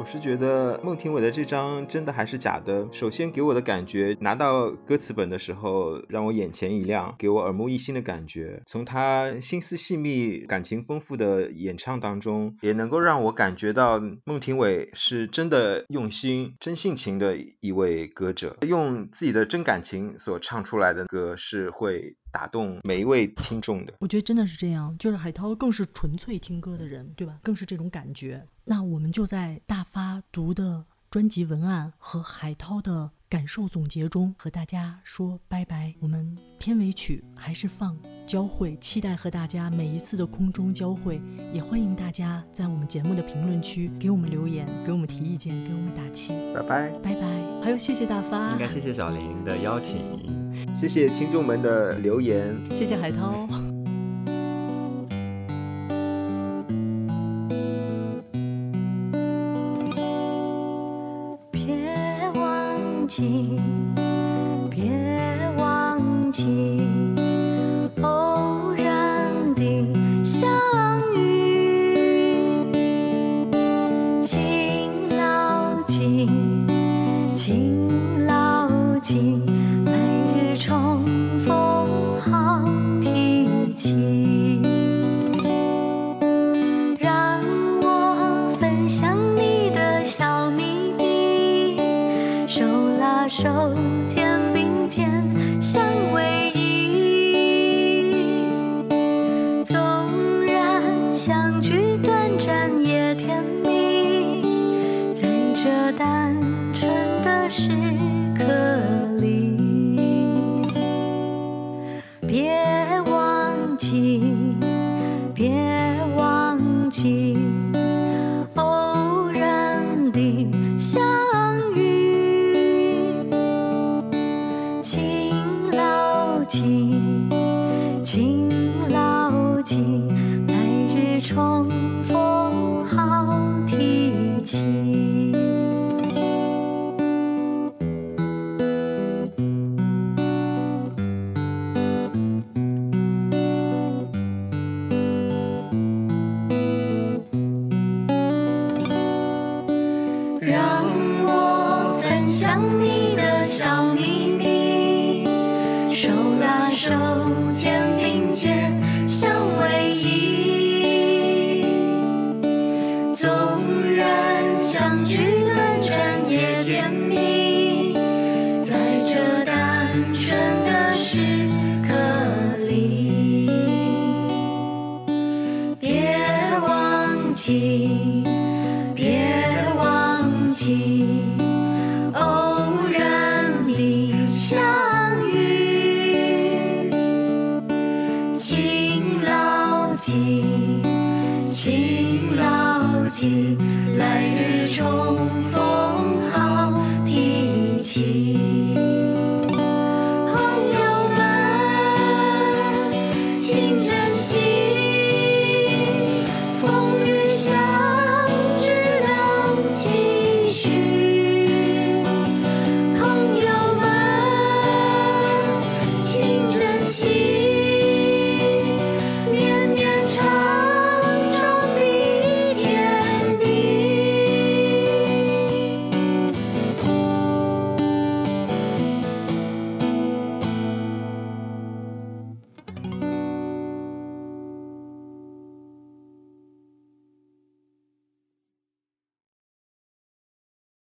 我是觉得孟庭苇的这张真的还是假的。首先给我的感觉，拿到歌词本的时候，让我眼前一亮，给我耳目一新的感觉。从他心思细密、感情丰富的演唱当中，也能够让我感觉到孟庭苇是真的用心、真性情的一位歌者，用自己的真感情所唱出来的歌是会打动每一位听众的。我觉得真的是这样，就是海涛更是纯粹听歌的人，对吧？更是这种感觉。那我们就在大发读的专辑文案和海涛的感受总结中和大家说拜拜。我们片尾曲还是放交汇，期待和大家每一次的空中交汇，也欢迎大家在我们节目的评论区给我们留言，给我们提意见，给我们打气。拜拜，拜拜，还有谢谢大发应，该谢谢小林的邀请。谢谢听众们的留言。谢谢海涛。